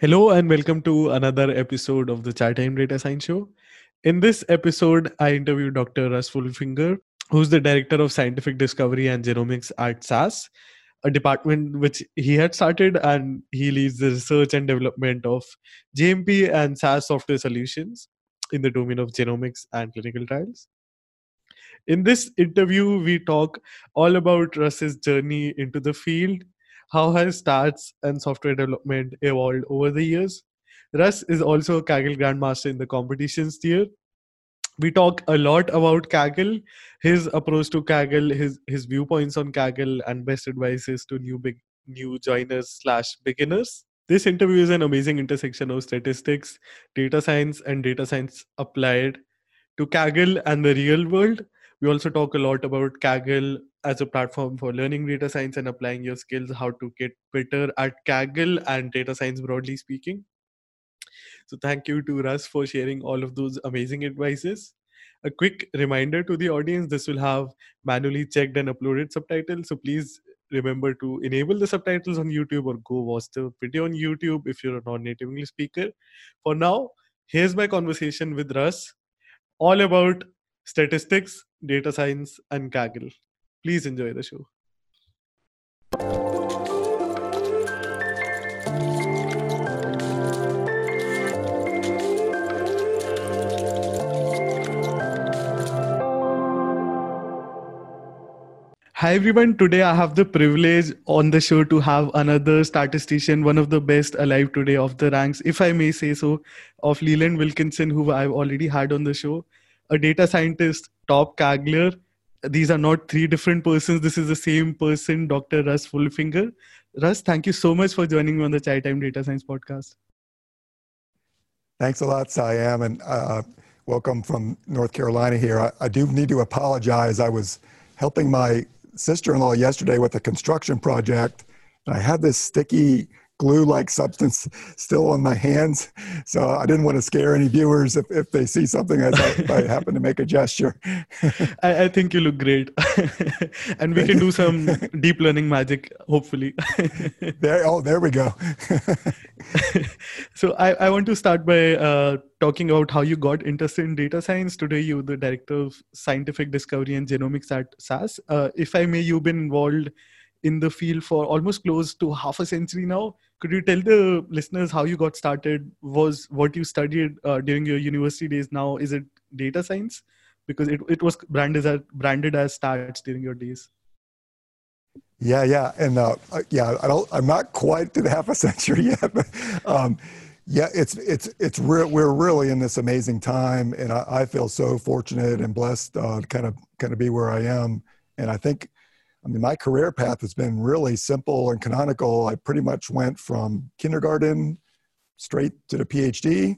Hello and welcome to another episode of the Chai Time Data Science Show. In this episode, I interview Dr. Russ Wolfinger, who's the Director of Scientific Discovery and Genomics at SAS, a department which he had started and he leads the research and development of JMP and SAS software solutions in the domain of genomics and clinical trials. In this interview, we talk all about Russ's journey into the field, how has stats and software development evolved over the years? Russ is also a Kaggle Grandmaster in the competitions tier. We talk a lot about Kaggle, his approach to Kaggle, his his viewpoints on Kaggle, and best advices to new big new joiners slash beginners. This interview is an amazing intersection of statistics, data science, and data science applied to Kaggle and the real world. We also talk a lot about Kaggle as a platform for learning data science and applying your skills, how to get better at Kaggle and data science broadly speaking. So thank you to Russ for sharing all of those amazing advices. A quick reminder to the audience, this will have manually checked and uploaded subtitles. So please remember to enable the subtitles on YouTube or go watch the video on YouTube if you're a non-native English speaker. For now, here's my conversation with Russ all about statistics, data science, and Kaggle. Please enjoy the show. Hi everyone. Today I have the privilege on the show to have another statistician, one of the best alive today of the ranks, if I may say so, of Leland Wilkinson, who I've already had on the show, a data scientist, top Kaggler. These are not three different persons. This is the same person, Dr. Russ Wolfinger. Russ, thank you so much for joining me on the Chai Time Data Science podcast. Thanks a lot, Siam, and uh, welcome from North Carolina here. I, I do need to apologize. I was helping my sister-in-law yesterday with a construction project. And I had this sticky glue-like substance still on my hands, so I didn't want to scare any viewers if, if they see something as I, if I happen to make a gesture. I, I think you look great, and we can do some deep learning magic, hopefully. there, oh, there we go. so I, I want to start by uh, talking about how you got interested in data science. Today, you're the director of scientific discovery and genomics at SAS. Uh, if I may, you've been involved in the field for almost close to half a century now. Could you tell the listeners how you got started? Was what you studied uh, during your university days now? Is it data science? Because it, it was branded as branded as stats during your days. Yeah, yeah, and uh, yeah, I don't. I'm not quite to the half a century yet, but um, yeah, it's it's it's re- we're really in this amazing time, and I, I feel so fortunate and blessed uh, to kind of kind of be where I am. And I think, I mean, my career path has been really simple and canonical. I pretty much went from kindergarten straight to the PhD,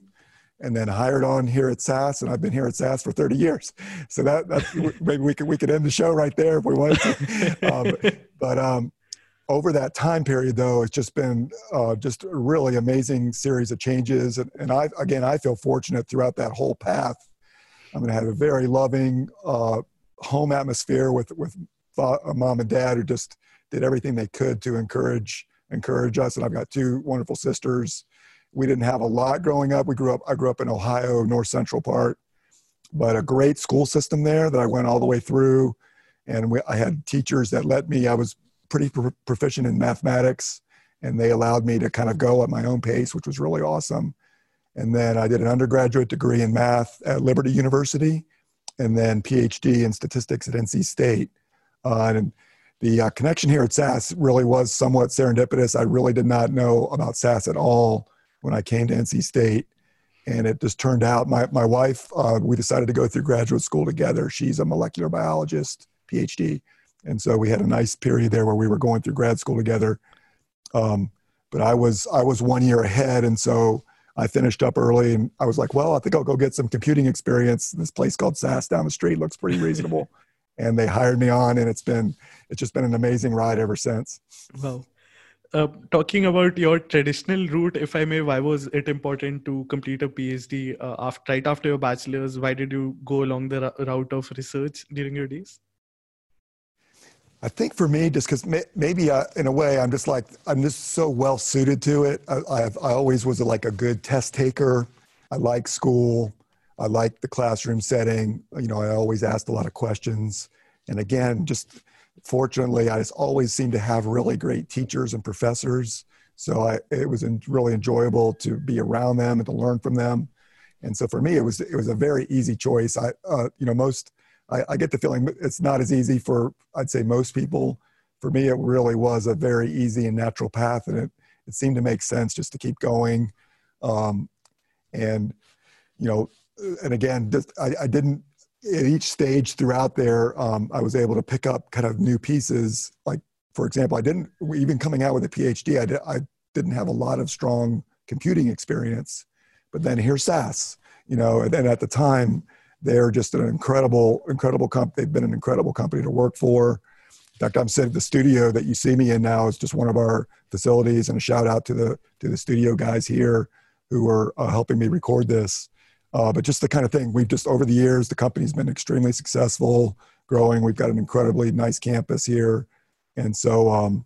and then hired on here at SAS, and I've been here at SAS for 30 years. So that that's, maybe we could we could end the show right there if we wanted to. Um, but um, over that time period, though, it's just been uh, just a really amazing series of changes. And, and I, again, I feel fortunate throughout that whole path. I'm going to have a very loving uh, home atmosphere with with mom and dad who just did everything they could to encourage encourage us. And I've got two wonderful sisters. We didn't have a lot growing up. We grew up. I grew up in Ohio, north central part, but a great school system there that I went all the way through. And we, I had teachers that let me. I was pretty proficient in mathematics, and they allowed me to kind of go at my own pace, which was really awesome. And then I did an undergraduate degree in math at Liberty University, and then PhD in statistics at NC State. Uh, and the uh, connection here at SAS really was somewhat serendipitous. I really did not know about SAS at all when I came to NC State. And it just turned out my, my wife, uh, we decided to go through graduate school together. She's a molecular biologist, PhD. And so we had a nice period there where we were going through grad school together. Um, but I was I was one year ahead, and so I finished up early, and I was like, well, I think I'll go get some computing experience. This place called SAS down the street looks pretty reasonable, and they hired me on, and it's been it's just been an amazing ride ever since. Wow. Uh, talking about your traditional route, if I may, why was it important to complete a PhD uh, after, right after your bachelor's? Why did you go along the route of research during your days? I think for me, just because may, maybe uh, in a way I'm just like I'm just so well suited to it. I, I've, I always was like a good test taker. I like school. I like the classroom setting. You know, I always asked a lot of questions. And again, just fortunately, I just always seemed to have really great teachers and professors. So I, it was really enjoyable to be around them and to learn from them. And so for me, it was it was a very easy choice. I, uh, you know, most I, I, get the feeling it's not as easy for I'd say most people. For me, it really was a very easy and natural path, and it it seemed to make sense just to keep going. Um, and you know, and again, just, I, I, didn't at each stage throughout there. Um, I was able to pick up kind of new pieces. Like for example, I didn't even coming out with a PhD. I, did, I didn't have a lot of strong computing experience, but then here's SAS. You know, and, and at the time they're just an incredible, incredible company. They've been an incredible company to work for. In fact, I'm sitting at the studio that you see me in now is just one of our facilities, and a shout out to the to the studio guys here who are uh, helping me record this. Uh, but just the kind of thing we've just over the years, the company's been extremely successful, growing. We've got an incredibly nice campus here, and so um,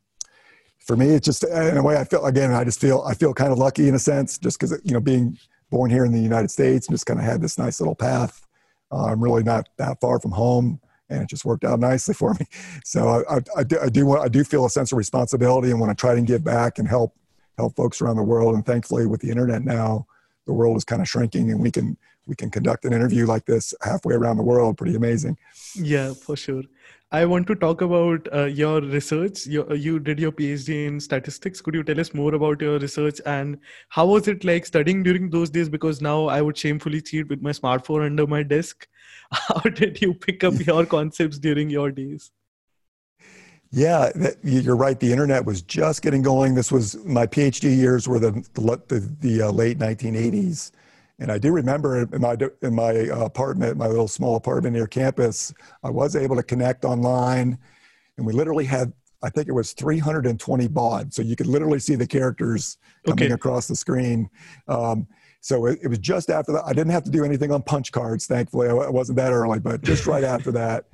for me, it's just in a way I feel again. I just feel I feel kind of lucky in a sense, just because you know being born here in the United States, and just kind of had this nice little path uh, I'm really not that far from home, and it just worked out nicely for me. So I, I, I, do, I do I do feel a sense of responsibility and want to try to give back and help help folks around the world. And thankfully, with the internet now, the world is kind of shrinking, and we can we can conduct an interview like this halfway around the world. Pretty amazing. Yeah, for sure. I want to talk about uh, your research. You, you did your PhD in statistics. Could you tell us more about your research and how was it like studying during those days? Because now I would shamefully cheat with my smartphone under my desk. How did you pick up your concepts during your days? Yeah, that, you're right. The internet was just getting going. This was my PhD years were the the, the uh, late 1980s, and I do remember in my, in my apartment, my little small apartment near campus, I was able to connect online. And we literally had, I think it was 320 baud. So you could literally see the characters coming okay. across the screen. Um, so it, it, was just after that. I didn't have to do anything on punch cards, thankfully. I wasn't that early, but just right after that.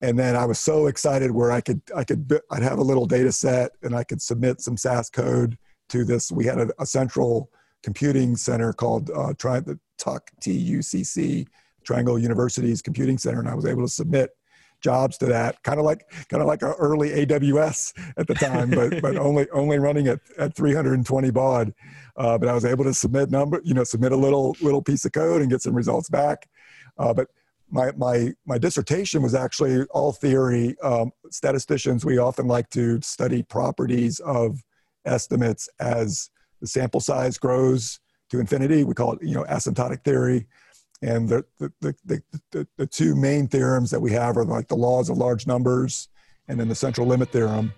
And then I was so excited where I could, I could, I'd have a little data set and I could submit some SAS code to this. We had a, a central computing center called uh, Tri- the TUC, T-U-C-C, Triangle University's Computing Center, and I was able to submit jobs to that, kind of like kind of like our early AWS at the time, but but only only running at, at 320 baud. Uh, but I was able to submit number, you know, submit a little little piece of code and get some results back. Uh, but my my my dissertation was actually all theory. Um, statisticians we often like to study properties of estimates as the sample size grows to infinity. We call it, you know, asymptotic theory. And the, the, the, the, the two main theorems that we have are like the laws of large numbers and then the central limit theorem.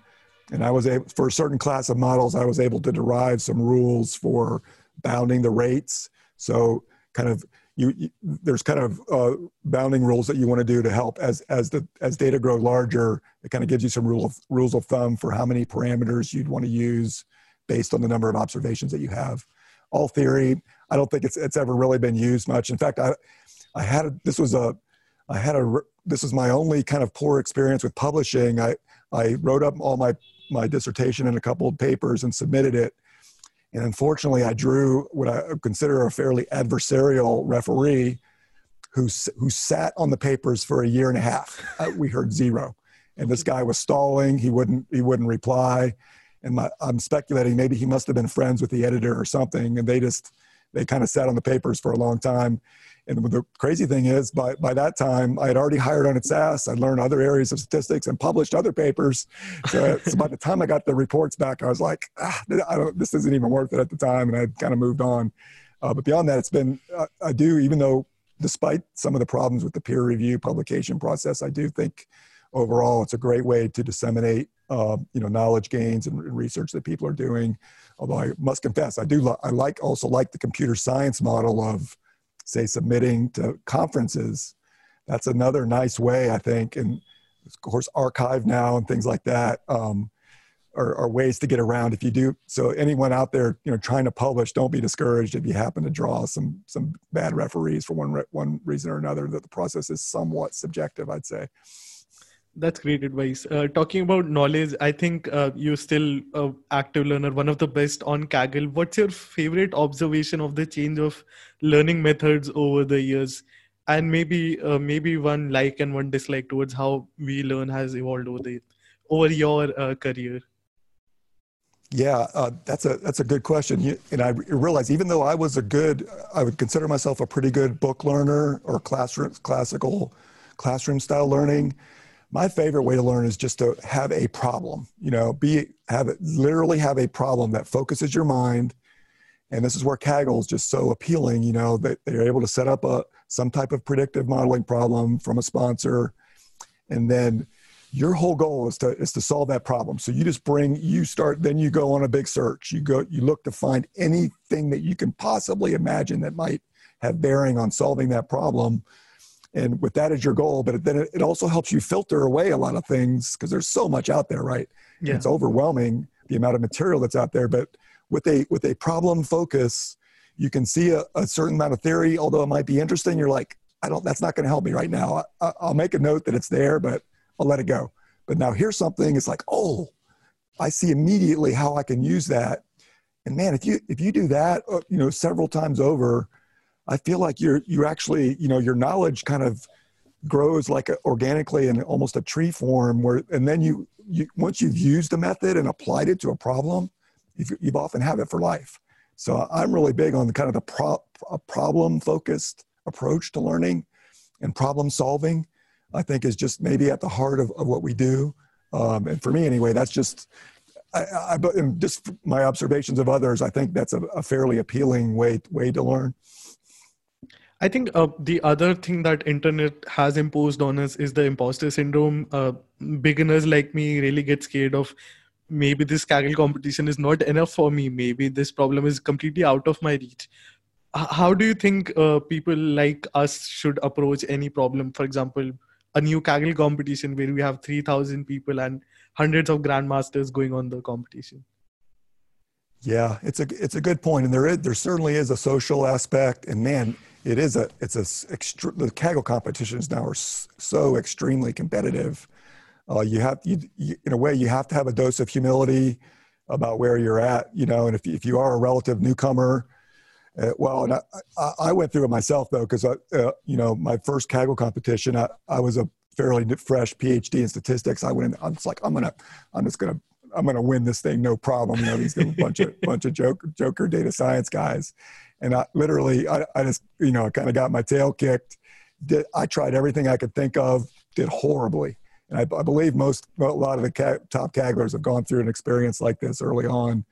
And I was able, for a certain class of models, I was able to derive some rules for bounding the rates. So kind of you, you, there's kind of uh, bounding rules that you want to do to help as as the as data grow larger. It kind of gives you some rule of, rules of thumb for how many parameters you'd want to use based on the number of observations that you have. All theory, I don't think it's it's ever really been used much. In fact, I I had a, this was a I had a this was my only kind of poor experience with publishing. I I wrote up all my my dissertation in a couple of papers and submitted it. And unfortunately, I drew what I consider a fairly adversarial referee who, who sat on the papers for a year and a half. Uh, we heard zero. And this guy was stalling. He wouldn't, he wouldn't reply and my, I'm speculating maybe he must have been friends with the editor or something, and they just they kind of sat on the papers for a long time. And the crazy thing is, by, by that time, I had already hired on at SAS. I learned other areas of statistics and published other papers. So, so by the time I got the reports back, I was like, ah, I don't, this isn't even worth it at the time. And I kind of moved on. Uh, but beyond that, it's been, uh, I do, even though despite some of the problems with the peer review publication process, I do think overall, it's a great way to disseminate, uh, you know, knowledge gains and research that people are doing. Although I must confess, I do I like also like the computer science model of, say, submitting to conferences. That's another nice way, I think, and of course, arXiv now and things like that. Um, are, are, ways to get around if you do so anyone out there you know trying to publish don't be discouraged if you happen to draw some some bad referees for one one reason or another that the process is somewhat subjective i'd say that's great advice uh, talking about knowledge i think uh, you're still a active learner one of the best on kaggle what's your favorite observation of the change of learning methods over the years and maybe uh, maybe one like and one dislike towards how we learn has evolved over the over your uh, career yeah, uh, that's a that's a good question. You, and I realize even though I was a good, I would consider myself a pretty good book learner or classroom classical classroom style learning. My favorite way to learn is just to have a problem. You know, be have it literally have a problem that focuses your mind. And this is where Kaggle is just so appealing. You know that they're able to set up a some type of predictive modeling problem from a sponsor, and then your whole goal is to is to solve that problem so you just bring you start then you go on a big search you go you look to find anything that you can possibly imagine that might have bearing on solving that problem and with that as your goal but then it also helps you filter away a lot of things because there's so much out there right yeah. it's overwhelming the amount of material that's out there but with a with a problem focus you can see a, a certain amount of theory although it might be interesting you're like i don't that's not going to help me right now I, i'll make a note that it's there but I'll let it go. But now here's something, it's like, oh, I see immediately how I can use that. And man, if you if you do that, uh, you know, several times over, I feel like you're you actually, you know, your knowledge kind of grows like a, organically in almost a tree form where and then you you once you've used a method and applied it to a problem, you've, you've often have it for life. So I'm really big on the kind of the pro, problem focused approach to learning and problem solving I think is just maybe at the heart of, of what we do. Um, and for me, anyway, that's just, I, I, just my observations of others. I think that's a, a fairly appealing way way to learn. I think uh, the other thing that internet has imposed on us is the imposter syndrome. Uh, beginners like me really get scared of maybe this Kaggle competition is not enough for me. Maybe this problem is completely out of my reach. How do you think uh, people like us should approach any problem? For example, a new Kaggle competition where we have 3,000 people and hundreds of grandmasters going on the competition. Yeah, it's a it's a good point, and there is there certainly is a social aspect, and man, it is a it's a extre- the Kaggle competitions now are so extremely competitive. Uh, you have you, you, in a way you have to have a dose of humility about where you're at, you know, and if if you are a relative newcomer, uh, well, and I, I, I, went through it myself though, because uh, you know my first Kaggle competition, I, I was a fairly fresh PhD in statistics. I went in. I'm just like, I'm gonna, I'm just gonna, I'm gonna win this thing, no problem. You know, these bunch of bunch of joke, joker data science guys, and I literally, I, I just, you know, I kind of got my tail kicked. Did I tried everything I could think of, did horribly, and I, I believe most, a lot of the ca- top Kagglers have gone through an experience like this early on,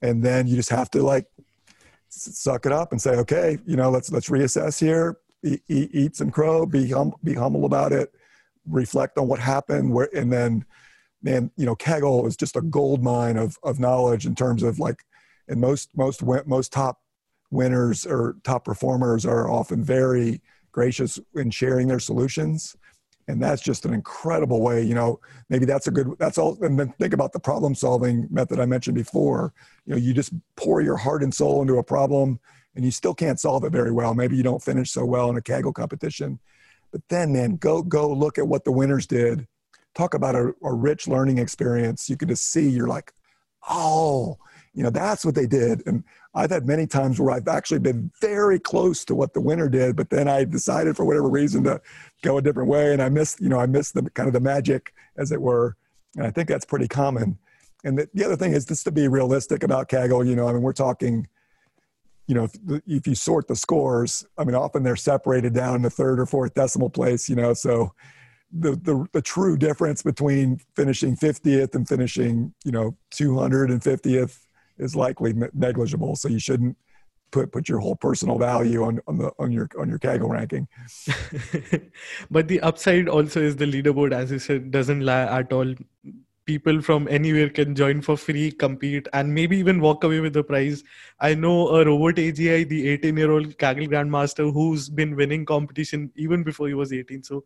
and then you just have to like suck it up and say, okay, you know, let's let's reassess here. Eat, eat, eat some crow. Be hum, be humble about it. Reflect on what happened. Where and then, man, you know, Kaggle is just a gold mine of of knowledge in terms of like, and most most most top winners or top performers are often very gracious in sharing their solutions. And that's just an incredible way you know maybe that's a good that's all and then think about the problem solving method i mentioned before. You know you just pour your heart and soul into a problem and you still can't solve it very well. Maybe you don't finish so well in a kaggle competition. But then man go go look at what the winners did. Talk about a, a rich learning experience. You can just see you're like oh you know that's what they did. And i've had many times where i've actually been very close to what the winner did but then i decided for whatever reason to go a different way and i missed you know i missed the kind of the magic as it were. And i think that's pretty common. And the, the other thing is just to be realistic about kaggle you know i mean we're talking you know if, if you sort the scores i mean often they're separated down in the third or fourth decimal place you know so the, the, the true difference between finishing 50th and finishing, you know, 250th is likely negligible. So you shouldn't put put your whole personal value on on the on your on your Kaggle ranking. but the upside also is the leaderboard, as you said, doesn't lie at all. People from anywhere can join for free, compete, and maybe even walk away with the prize. I know a robot AGI, the 18-year-old Kaggle Grandmaster, who's been winning competition even before he was 18. So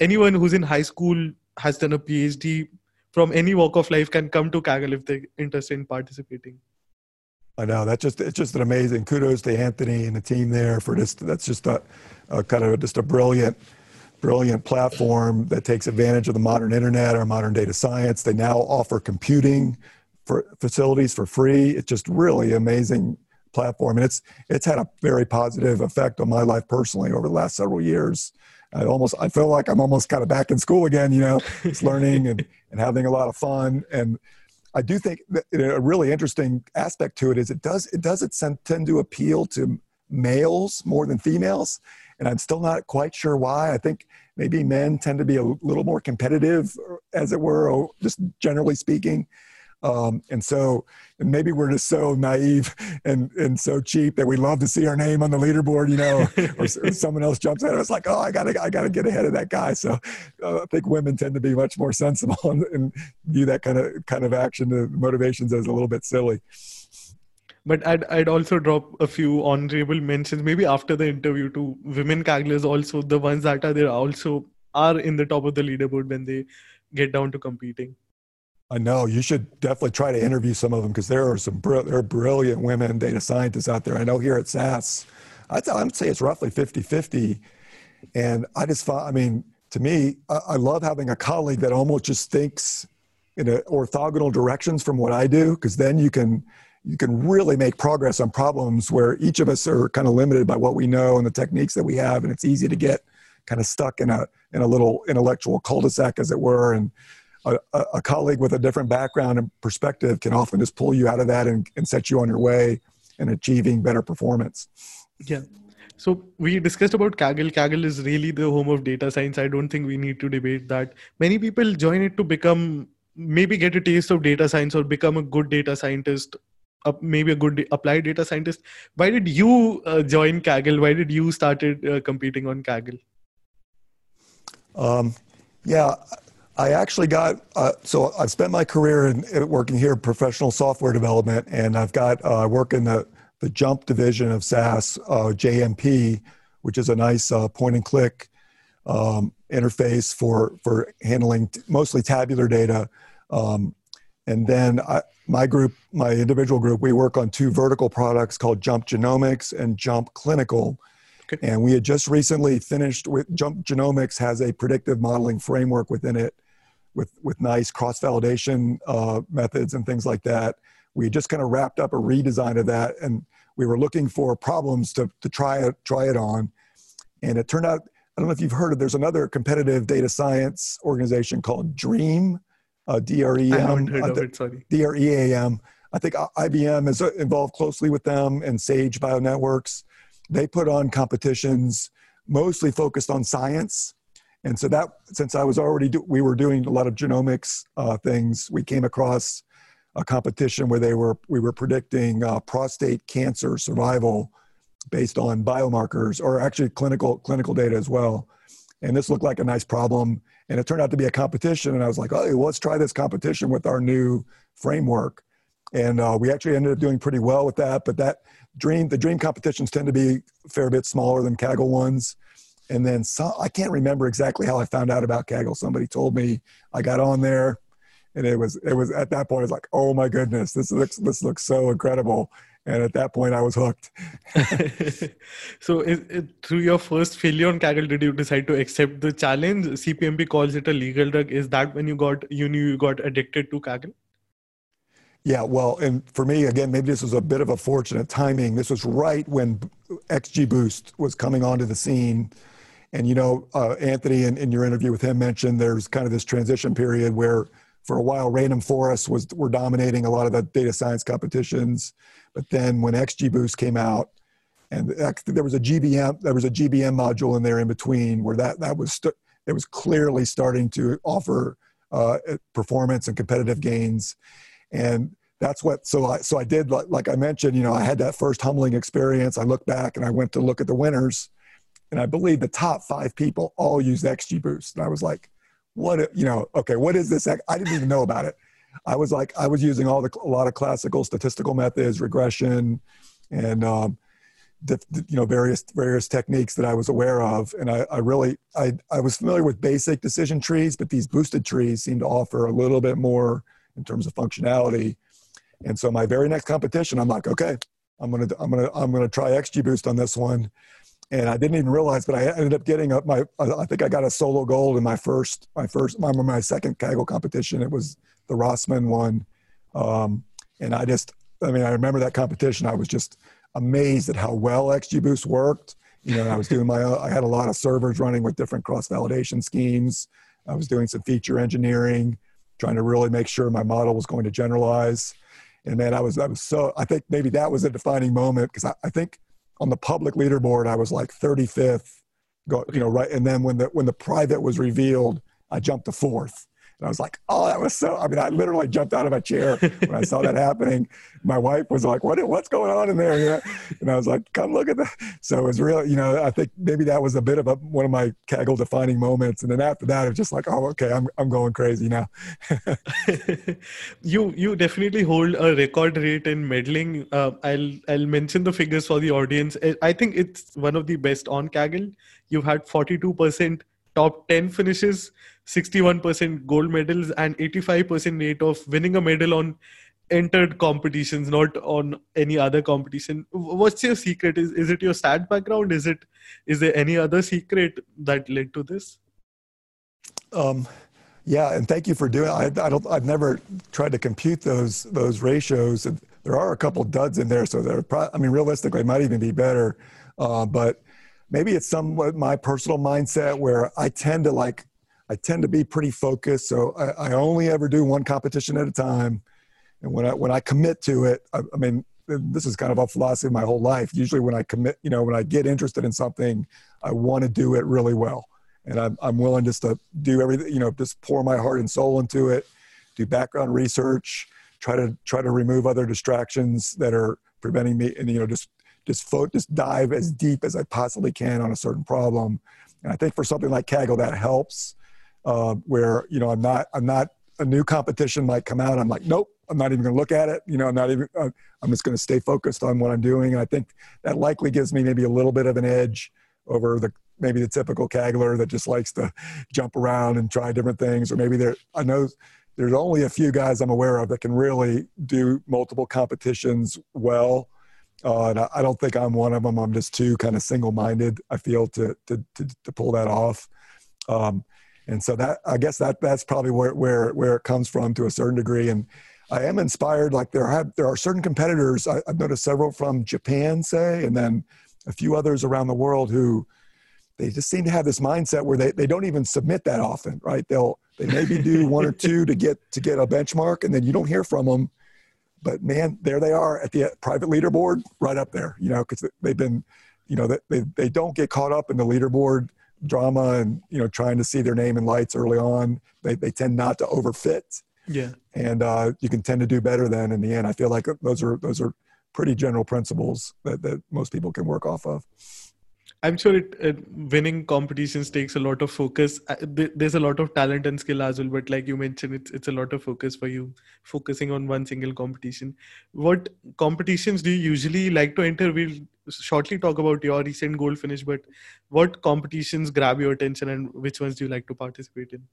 anyone who's in high school has done a PhD from any walk of life can come to Kaggle if they're interested in participating. I know that's just it's just an amazing kudos to Anthony and the team there for this. That's just a, a kind of just a brilliant, brilliant platform that takes advantage of the modern internet or modern data science. They now offer computing for facilities for free. It's just really amazing platform, and it's it's had a very positive effect on my life personally over the last several years. I almost I feel like I'm almost kind of back in school again, you know, it's learning and, and having a lot of fun. And I do think a really interesting aspect to it is it does it does it tend to appeal to males more than females, and I'm still not quite sure why. I think maybe men tend to be a little more competitive, er, as it were, just generally speaking. Um, and so and maybe we're just so naive and, and so cheap that we love to see our name on the leaderboard, you know, or, or someone else jumps at us like, oh, I gotta, I gotta get ahead of that guy. So uh, I think women tend to be much more sensible and, and view that kind of kind of action, the motivations as a little bit silly but I'd I'd also drop a few honorable mentions maybe after the interview to women Kagglers also the ones that are there also are in the top of the leaderboard when they get down to competing. I know you should definitely try to interview some of them because there are some br- there are brilliant women data scientists out there. I know here at SAS, I'd, I'd say it's roughly 50 50. And I just find, I mean, to me, I, I love having a colleague that almost just thinks in a orthogonal directions from what I do because then you can you can really make progress on problems where each of us are kind of limited by what we know and the techniques that we have and it's easy to get kind of stuck in a in a little intellectual cul-de-sac as it were and a, a, colleague with a different background and perspective can often just pull you out of that and, and set you on your way in achieving better performance. Yeah. So we discussed about Kaggle. Kaggle is really the home of data science. I don't think we need to debate that. Many people join it to become maybe get a taste of data science or become a good data scientist uh, maybe a good applied data scientist why did you uh, join kaggle why did you started uh, competing on kaggle um, yeah I actually got uh, so I've spent my career in, in, working here professional software development, and I've got uh, work in the the JMP division of SAS uh, JMP, which is a nice uh, point and click um, interface for for handling t- mostly tabular data. Um, and then I, my group, my individual group, we work on two vertical products called JMP Genomics and JMP Clinical. Okay. And we had just recently finished with JMP Genomics has a predictive modeling framework within it with with nice cross validation uh, methods and things like that. We just kind of wrapped up a redesign of that, and we were looking for problems to to try it try it on, and it turned out. I don't know if you've heard of. There's another competitive data science organization called Dream, uh, DREM. I haven't heard of it. Sorry. DREAM. I think IBM is uh, involved closely with them and Sage Bionetworks. They put on competitions mostly focused on science and so that, since I was already, do, we were doing a lot of genomics uh, things, we came across a competition where they were, we were predicting uh, prostate cancer survival based on biomarkers or actually clinical, clinical data as well. And this looked like a nice problem. And it turned out to be a competition. And I was like, oh, let's try this competition with our new framework. And uh, we actually ended up doing pretty well with that. But that dream, the dream competitions tend to be a fair bit smaller than Kaggle ones. And then so, I can't remember exactly how I found out about Kaggle. Somebody told me I got on there and it was it was at that point I was like, oh my goodness, this looks this looks so incredible. And at that point, I was hooked. so, through your first failure on Kaggle, did you decide to accept the challenge? CPMP calls it a legal drug. Is that when you got you knew you got addicted to Kaggle? Yeah, well, and for me, again, maybe this was a bit of a fortunate timing. This was right when XGBoost was coming onto the scene and you know, uh, Anthony, in, in your interview with him, mentioned there's kind of this transition period where, for a while, random forests was were dominating a lot of the data science competitions. But then when XGBoost came out, and there was a GBM, there was a GBM module in there in between where that that was st- it was clearly starting to offer uh, performance and competitive gains, and that's what so I so I did like, like I mentioned, you know, I had that first humbling experience. I looked back and I went to look at the winners, and I believe the top five people all used XGBoost. And I was like, what you know, okay, what is this? I didn't even know about it. I was like, I was using all the a lot of classical statistical methods, regression, and um, you know various various techniques that I was aware of, and I, I really I I was familiar with basic decision trees, but these boosted trees seem to offer a little bit more in terms of functionality and so my very next competition, I'm like, okay, I'm gonna I'm gonna I'm gonna try XGBoost on this one. And I didn't even realize, but I ended up getting up my. I think I got a solo gold in my first my first my, my second Kaggle competition. It was the Rossmann one, um, and I just I mean I remember that competition. I was just amazed at how well XGBoost worked. You know, I was doing my I had a lot of servers running with different cross validation schemes. I was doing some feature engineering, trying to really make sure my model was going to generalize. And man, I was I was so I think maybe that was a defining moment because I, I think on the public leaderboard I was like 35th, go you know right, and then when the when the private was revealed, I jumped to fourth. And I was like, oh, that was so, I mean, I literally jumped out of my chair when I saw that happening. My wife was like, what, what's going on in there? You know? And I was like, come look at that. So it was real, you know, I think maybe that was a bit of a, one of my Kaggle defining moments. And then after that, it was just like, oh, okay, I'm, I'm going crazy now. you, you definitely hold a record rate in medaling. Uh, I'll, I'll mention the figures for the audience. I think it's one of the best on Kaggle. You've had 42% top 10 finishes 61% gold medals and 85% rate of winning a medal on entered competitions not on any other competition. What's your secret? Is, is it your stat background? Is it is there any other secret that led to this? Um yeah and thank you for doing I, I don't i've never tried to compute those those ratios. There are a couple duds in there so they're pro- i mean realistically it might even be better. Uh, but maybe it's somewhat my personal mindset where I tend to like I tend to be pretty focused. So I, I only ever do one competition at a time. And when I when I commit to it, I, I mean this is kind of a philosophy of my whole life. Usually when I commit, you know, when I get interested in something, I want to do it really well. And I'm, I'm willing just to do everything, you know, just pour my heart and soul into it, do background research, try to try to remove other distractions that are preventing me and, you know, just just fo- just dive as deep as I possibly can on a certain problem. And I think for something like Kaggle, that helps. Uh, where you know I'm not I'm not a new competition might come out. I'm like, nope, I'm not even going to look at it. You know, I'm not even. Uh, I'm just going to stay focused on what I'm doing. And I think that likely gives me maybe a little bit of an edge over the maybe the typical Kaggler that just likes to jump around and try different things. Or maybe there. I know there's only a few guys I'm aware of that can really do multiple competitions well uh, and I, I, don't think I'm one of them. I'm just too kind of single-minded. I feel to to to, to pull that off. Um, and so that I guess that that's probably where where where it comes from to a certain degree. And I am inspired. Like there have there are certain competitors. I, I've noticed several from Japan, say, and then a few others around the world who they just seem to have this mindset where they, they don't even submit that often, right? They'll they maybe do one or two to get to get a benchmark, and then you don't hear from them but man, there they are at the private leaderboard, right up there. You know, because they've been, you know, they they don't get caught up in the leaderboard drama and you know trying to see their name in lights early on. They they tend not to overfit. Yeah, and uh, you can tend to do better then in the end. I feel like those are those are pretty general principles that that most people can work off of. I'm sure it, it, winning competitions takes a lot of focus. Uh, there's a lot of talent and skill as well, but like you mentioned, it's it's a lot of focus for you, focusing on one single competition. What competitions do you usually like to enter? We'll shortly talk about your recent gold finish, but what competitions grab your attention and which ones do you like to participate in?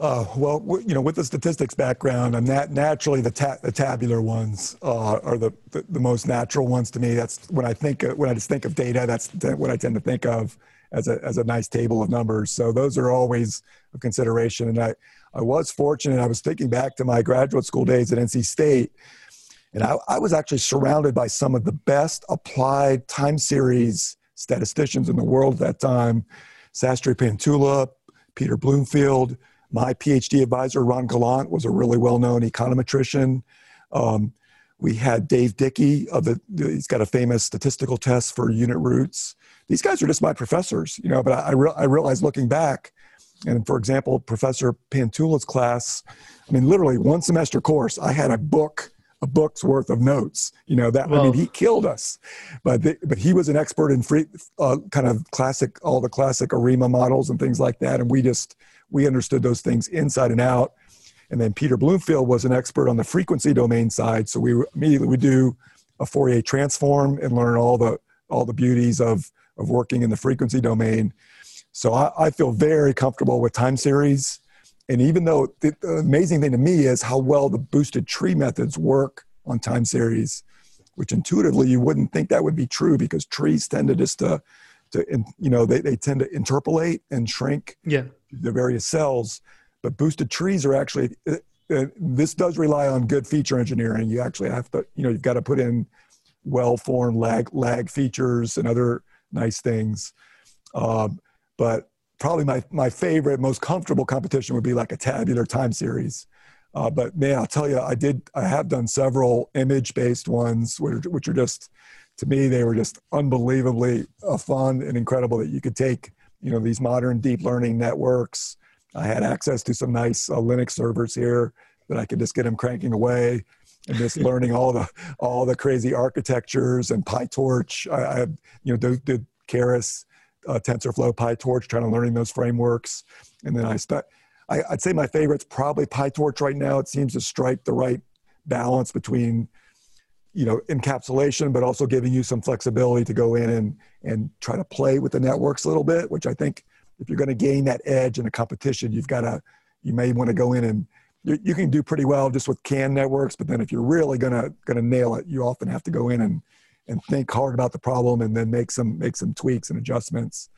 Uh, well, you know, with the statistics background, and that naturally the, ta- the tabular ones uh, are the, the, the most natural ones to me. That's when I think of, when I just think of data. That's what I tend to think of as a as a nice table of numbers. So those are always a consideration. And I I was fortunate. I was thinking back to my graduate school days at NC State, and I, I was actually surrounded by some of the best applied time series statisticians in the world at that time. Sastry Pantula, Peter Bloomfield my PhD advisor, Ron Gallant, was a really well known econometrician. Um, we had Dave Dickey of the, he's got a famous statistical test for unit roots. These guys are just my professors, you know, but I, I, re- I realized looking back, And for example, Professor Pantula's class, I mean, literally one semester course, I had a book, a book's worth of notes. You know that well, I mean, he killed us, but the, but he was an expert in free, uh, kind of classic, all the classic ARIMA models and things like that, and we just we understood those things inside and out. And then Peter Bloomfield was an expert on the frequency domain side, so we immediately would do a Fourier transform and learn all the all the beauties of of working in the frequency domain. So I, I feel very comfortable with time series. And even though the, the amazing thing to me is how well the boosted tree methods work on time series, which intuitively you wouldn't think that would be true because trees tend to just uh, to, to you know, they, they tend to interpolate and shrink yeah. The various cells. But boosted trees are actually, uh, uh, this does rely on good feature engineering. You actually have to, you know, you've got to put in well-formed lag, lag features and other nice things. Um, but probably my, my favorite, most comfortable competition would be like a tabular time series. Uh, but man, I'll tell you, I did, I have done several image based ones, which, which are just, to me, they were just unbelievably uh, fun and incredible that you could take, you know, these modern deep learning networks. I had access to some nice uh, Linux servers here that I could just get them cranking away and just learning all the all the crazy architectures and PyTorch. I, I you know, did, did Keras uh, TensorFlow, PyTorch, trying to learning those frameworks. And then I spent, I, I'd say my favorite's probably PyTorch right now. It seems to strike the right balance between, you know, encapsulation, but also giving you some flexibility to go in and, and try to play with the networks a little bit, which I think if you're going to gain that edge in a competition, you've got to, you may want to go in and you, you can do pretty well just with CAN networks, but then if you're really going to, going to nail it, you often have to go in and, and think hard about the problem and then make some make some tweaks and adjustments.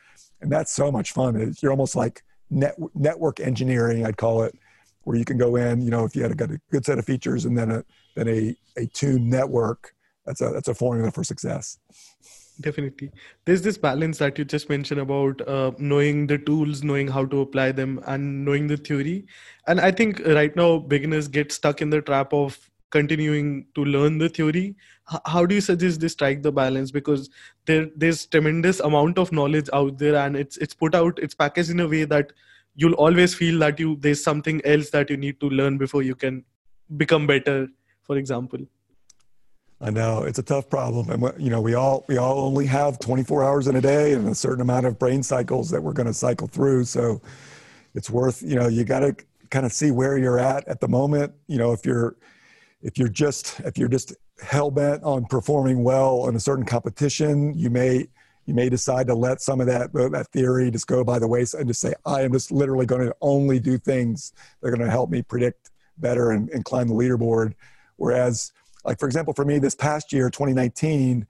And that's so much fun. It's, you're almost like net, network engineering i'd call it where you can go in you know if you had a good, a good set of features and then a then a, a tuned network that's a that's a formula for success definitely. There's this balance that you just mentioned about uh, knowing the tools knowing how to apply them and knowing the theory. And i think right now beginners get stuck in the trap of continuing to learn the theory. How do you suggest they strike the balance? Because there there's tremendous amount of knowledge out there and it's it's put out it's packaged in a way that you'll always feel that you there's something else that you need to learn before you can become better for example I know it's a tough problem, and you know we all we all only have 24 hours in a day and a certain amount of brain cycles that we're going to cycle through. So it's worth you know you got to kind of see where you're at at the moment. You know if you're if you're just if you're just hell bent on performing well in a certain competition, you may you may decide to let some of that that theory just go by the wayside and just say, I am just literally going to only do things that are going to help me predict better and, and climb the leaderboard. Whereas, like for example, for me this past year, 2019,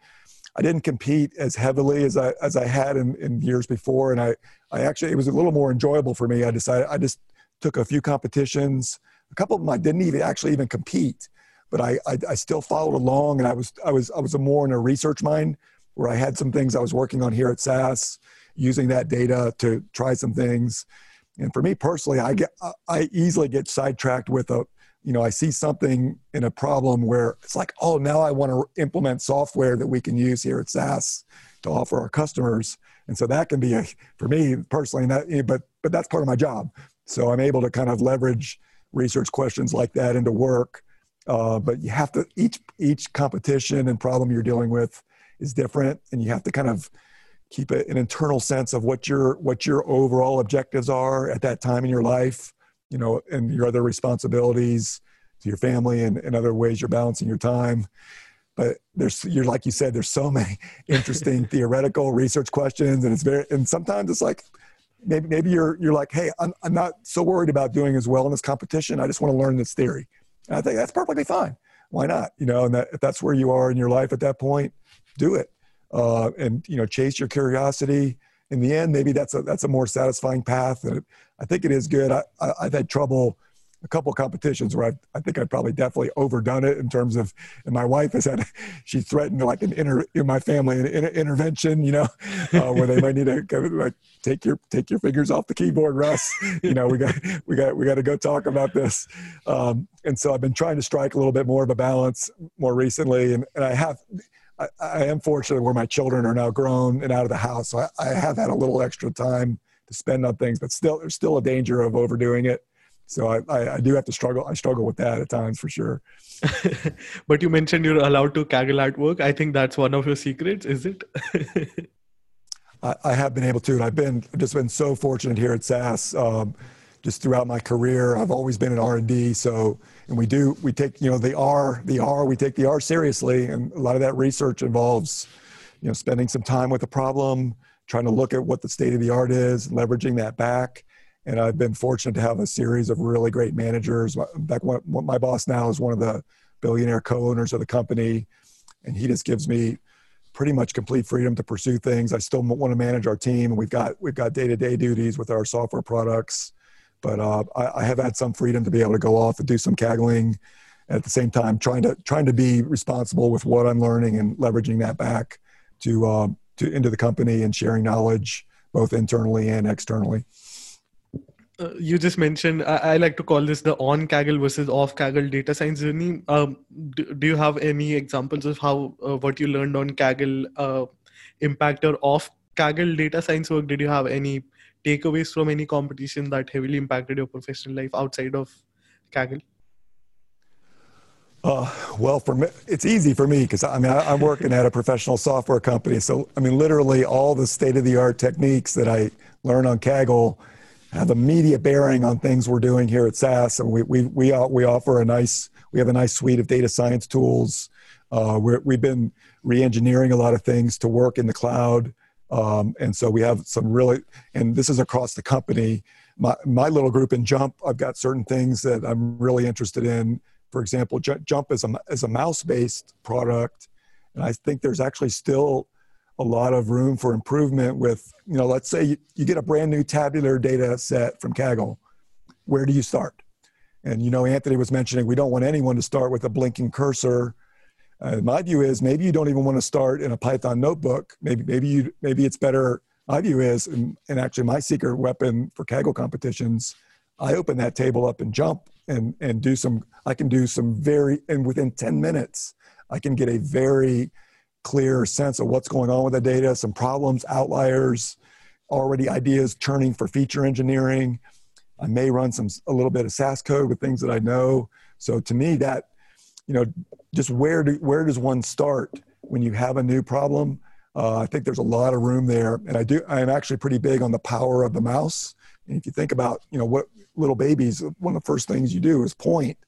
I didn't compete as heavily as I as I had in, in years before, and I I actually it was a little more enjoyable for me. I decided I just took a few competitions. A couple of them I didn't even actually even compete but I, I, I still followed along and I was, I was, I was more in a research mind where I had some things I was working on here at SAS, using that data to try some things. And for me personally, I get, I easily get sidetracked with a, you know, I see something in a problem where it's like, oh, now I want to implement software that we can use here at SAS to offer our customers. And so that can be a, for me personally, that, but, but that's part of my job. So I'm able to kind of leverage research questions like that into work uh, but you have to each each competition and problem you're dealing with is different, and you have to kind of keep a, an internal sense of what your what your overall objectives are at that time in your life, you know, and your other responsibilities to your family and, and other ways you're balancing your time. But there's you're like you said, there's so many interesting theoretical research questions, and it's very and sometimes it's like maybe maybe you're you're like, hey, I'm I'm not so worried about doing as well in this competition. I just want to learn this theory and I think that's perfectly fine. Why not? You know, and that, if that's where you are in your life at that point, do it. Uh, and you know, chase your curiosity. In the end, maybe that's a that's a more satisfying path. And I think it is good. I, I, I've had trouble a couple competitions where I, I think I probably definitely overdone it in terms of, and my wife has had, she threatened like an inter, in my family, an inter, intervention, you know, uh, where they might need to go, like, take your, take your fingers off the keyboard, Russ, you know, we got, we got, we got to go talk about this. Um, and so I've been trying to strike a little bit more of a balance more recently. And, and I have, I, I am fortunate where my children are now grown and out of the house. So I, I have had a little extra time to spend on things, but still there's still a danger of overdoing it. So I, I, I do have to struggle. I struggle with that at times for sure. but you mentioned you're allowed to Kaggle at work. I think that's one of your secrets, is it? I, I, have been able to, and I've been just been so fortunate here at SAS. Um, just throughout my career, I've always been in R and D. So, and we do we take you know the R, the R, we take the R seriously, and a lot of that research involves, you know, spending some time with the problem, trying to look at what the state of the art is, leveraging that back. And I've been fortunate to have a series of really great managers. Fact, one, my boss now is one of the billionaire co-owners of the company, and he just gives me pretty much complete freedom to pursue things. I still want to manage our team, and we've got we've got day to day duties with our software products, but uh, I, I, have had some freedom to be able to go off and do some caggling. At the same time, trying to trying to be responsible with what I'm learning and leveraging that back to uh, to into the company and sharing knowledge both internally and externally. Uh, you just mentioned I, I, like to call this the on kaggle versus off kaggle data science journey. Um, do, do, you have any examples of how uh, what you learned on kaggle uh, impact your off kaggle data science work? Did you have any takeaways from any competition that heavily impacted your professional life outside of kaggle uh, well, for me, it's easy for me because I mean I, am working at a professional software company, so I mean literally all the state-of-the-art techniques that I learn on Kaggle have immediate bearing on things we're doing here at SAS. And we, we, we, we offer a nice, we have a nice suite of data science tools. Uh, we have been re-engineering a lot of things to work in the cloud. Um, and so we have some really, and this is across the company. My, my little group in JMP, I've got certain things that I'm really interested in. For example, JMP is a, is a mouse-based product. And I think there's actually still a lot of room for improvement with, you know, let's say you, you get a brand new tabular data set from Kaggle. Where do you start? And, you know, Anthony was mentioning we don't want anyone to start with a blinking cursor. Uh, my view is maybe you don't even want to start in a Python notebook. Maybe, maybe you, maybe it's better. My view is, and, and actually my secret weapon for Kaggle competitions, I open that table up and JMP and, and do some, I can do some very, and within 10 minutes, I can get a very clear sense of what's going on with the data, some problems, outliers, already ideas churning for feature engineering. I may run some a little bit of SAS code with things that I know. So to me, that you know, just where do where does one start when you have a new problem? Uh, I think there's a lot of room there, and I do. I am actually pretty big on the power of the mouse. And if you think about, you know, what little babies, one of the first things you do is point.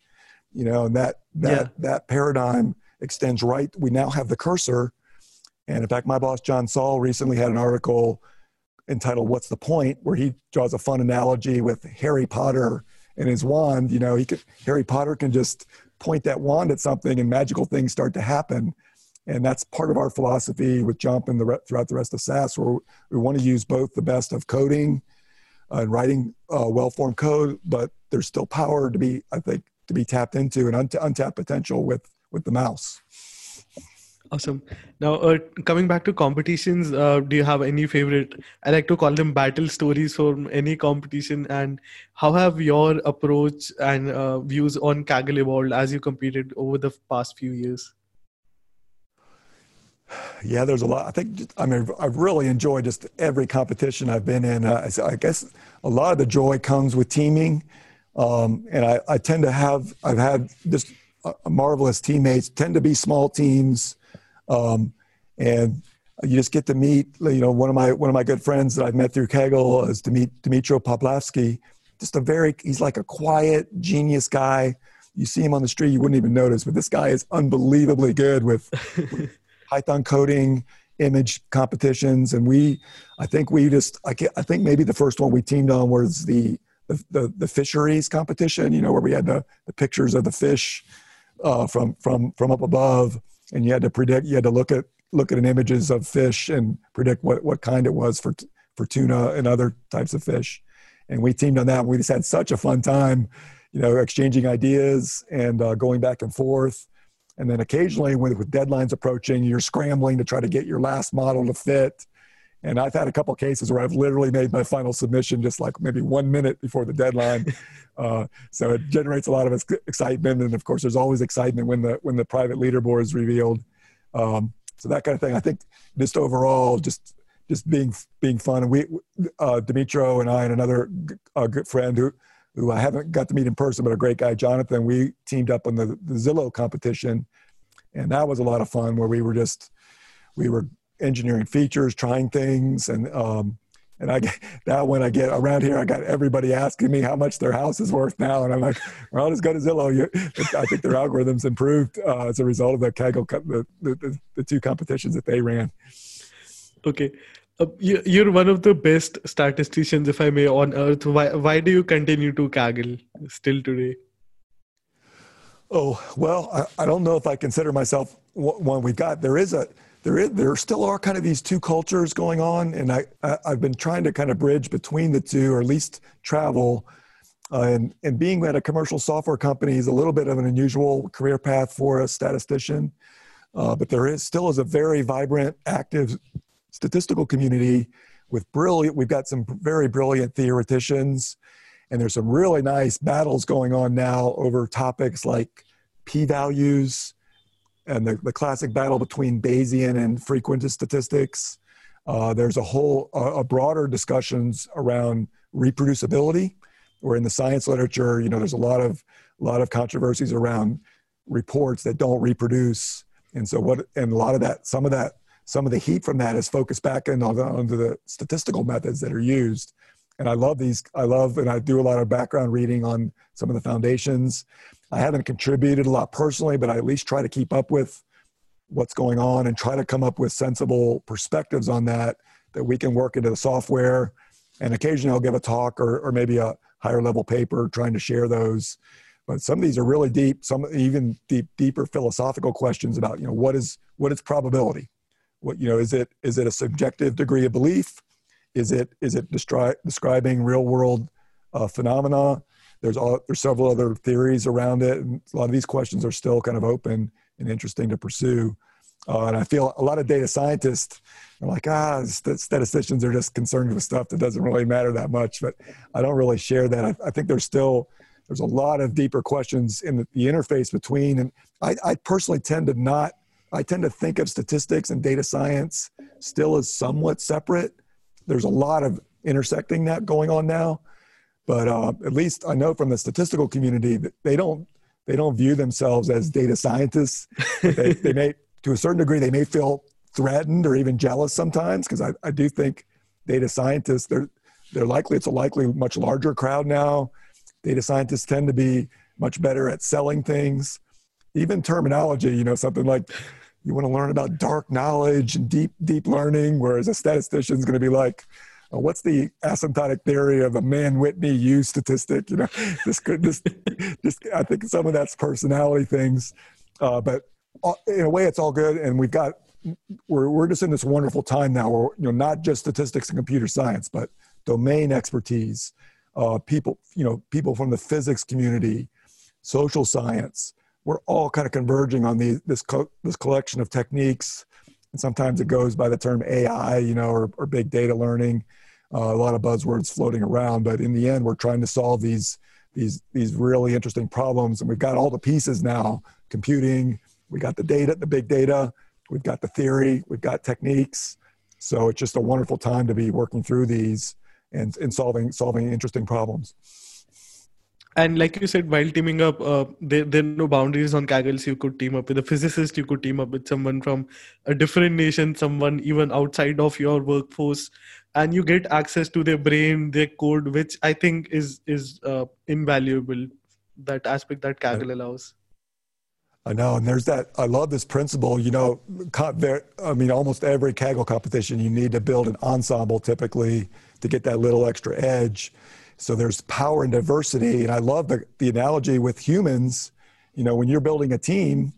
You know, and that that yeah. that paradigm extends right. We now have the cursor. And in fact, my boss, John Sall, recently had an article entitled What's the Point? where he draws a fun analogy with Harry Potter and his wand. You know, he could, Harry Potter can just point that wand at something and magical things start to happen. And that's part of our philosophy with JMP and the, throughout the rest of SAS, where we want to use both the best of coding and writing uh, well-formed code, but there's still power to be, I think, to be tapped into and untapped potential with with the mouse. Awesome. Now, uh, coming back to competitions, uh, do you have any favorite? I like to call them battle stories from any competition. And how have your approach and uh, views on Kaggle evolved as you competed over the past few years? Yeah, there's a lot. I think I mean I've really enjoyed just every competition I've been in. Uh, I guess a lot of the joy comes with teaming, um, and I, I tend to have I've had just marvelous teammates. Tend to be small teams, um, and you just get to meet. You know, one of my one of my good friends that I've met through Kaggle is Dmytro Poplavskiy. Just a very he's like a quiet genius guy. You see him on the street, you wouldn't even notice. But this guy is unbelievably good with Python coding, image competitions, and we. I think we just. I, I think maybe the first one we teamed on was the the, the, the, fisheries competition, you know, where we had the, the pictures of the fish uh, from from from up above, and you had to predict. You had to look at look at an images of fish and predict what what kind it was for for tuna and other types of fish. And we teamed on that. And We just had such a fun time, you know, exchanging ideas and uh, going back and forth. And then occasionally, with, with deadlines approaching, you're scrambling to try to get your last model to fit and I've had a couple cases where I've literally made my final submission just like maybe one minute before the deadline. Uh, so it generates a lot of excitement, and of course, there's always excitement when the when the private leaderboard is revealed. Um, so that kind of thing. I think just overall, just just being being fun. And we, uh, Dimitro and I and another uh, good friend who who I haven't got to meet in person, but a great guy, Jonathan. We teamed up on the, the Zillow competition, and that was a lot of fun. Where we were just we were engineering features, trying things, and um, and I get that when I get around here, I got everybody asking me how much their house is worth now, and I'm like, well, I'll just go to Zillow. You, I think their algorithms improved uh, as a result of the Kaggle, the, the, the two competitions that they ran. Okay, uh, you, are one of the best statisticians, if I may, on earth. Why why do you continue to Kaggle still today? Oh well, I, I don't know if I consider myself one. We've got there is a there is there still are kind of these two cultures going on, and I, I have been trying to kind of bridge between the two, or at least travel. Uh, and and being at a commercial software company is a little bit of an unusual career path for a statistician, uh, but there is still is a very vibrant, active statistical community with brilliant. We've got some very brilliant theoreticians, and there's some really nice battles going on now over topics like p-values and the, the classic battle between Bayesian and frequentist statistics. Uh, there's a whole uh, a broader discussions around reproducibility, where in the science literature, you know, there's a lot of a lot of controversies around reports that don't reproduce, and so what and a lot of that, some of that, some of the heat from that is focused back in on the, the statistical methods that are used. And I love these. I love, and I do a lot of background reading on some of the foundations I haven't contributed a lot personally, but I at least try to keep up with what's going on and try to come up with sensible perspectives on that that we can work into the software. And occasionally I'll give a talk or, or maybe a higher level paper trying to share those. But some of these are really deep, some even deep, deeper philosophical questions about, you know, what is what is probability? What, you know, is it is it a subjective degree of belief? Is it is it destri- describing real world uh, phenomena? There's all, there's several other theories around it, and a lot of these questions are still kind of open and interesting to pursue. Uh, and I feel a lot of data scientists are like, ah, statisticians are just concerned with stuff that doesn't really matter that much. But I don't really share that. I, I think there's still there's a lot of deeper questions in the, the interface between. And I, I personally tend to not. I tend to think of statistics and data science still as somewhat separate. There's a lot of intersecting that going on now but uh, at least I know from the statistical community that they don't they don't view themselves as data scientists. they, they may, to a certain degree, they may feel threatened or even jealous sometimes because I, I do think data scientists they're they're likely it's a likely much larger crowd now. Data scientists tend to be much better at selling things, even terminology. You know, something like you want to learn about dark knowledge and deep deep learning, whereas a statistician is going to be like what's the asymptotic theory of a Mann-Whitney U statistic? You know, this could this, this I think some of that's personality things, uh, but uh, in a way, it's all good, and we've got we're we're just in this wonderful time now where you know not just statistics and computer science, but domain expertise, uh, people you know people from the physics community, social science. We're all kind of converging on this co- this collection of techniques, and sometimes it goes by the term AI, you know, or, or big data learning uh, a lot of buzzwords floating around, but in the end, we're trying to solve these these these really interesting problems, and we've got all the pieces now: computing, we got the data, the big data, we've got the theory, we've got techniques. So it's just a wonderful time to be working through these and, and solving solving interesting problems and like you said while teaming up uh, there, there are no boundaries on kaggles you could team up with a physicist you could team up with someone from a different nation someone even outside of your workforce and you get access to their brain their code which i think is is uh, invaluable that aspect that kaggle allows I know, and there's that. I love this principle. You know, I mean, almost every Kaggle competition, you need to build an ensemble typically to get that little extra edge. So there's power and diversity. And I love the, the analogy with humans. You know, when you're building a team,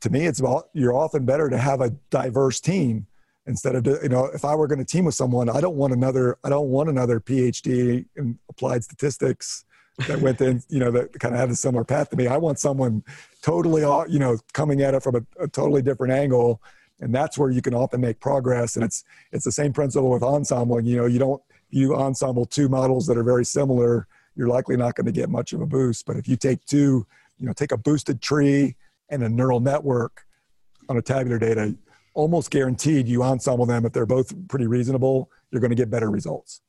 to me, it's about you're often better to have a diverse team instead of you know if I were going to team with someone, I don't want another I don't want another PhD in applied statistics that went in you know that kind of had a similar path to me. I want someone totally you know coming at it from a, a totally different angle, and that's where you can often make progress. And it's it's the same principle with ensemble. You know, you don't you ensemble two models that are very similar, you're likely not going to get much of a boost. But if you take two, you know, take a boosted tree and a neural network on a tabular data, almost guaranteed you ensemble them if they're both pretty reasonable, you're going to get better results.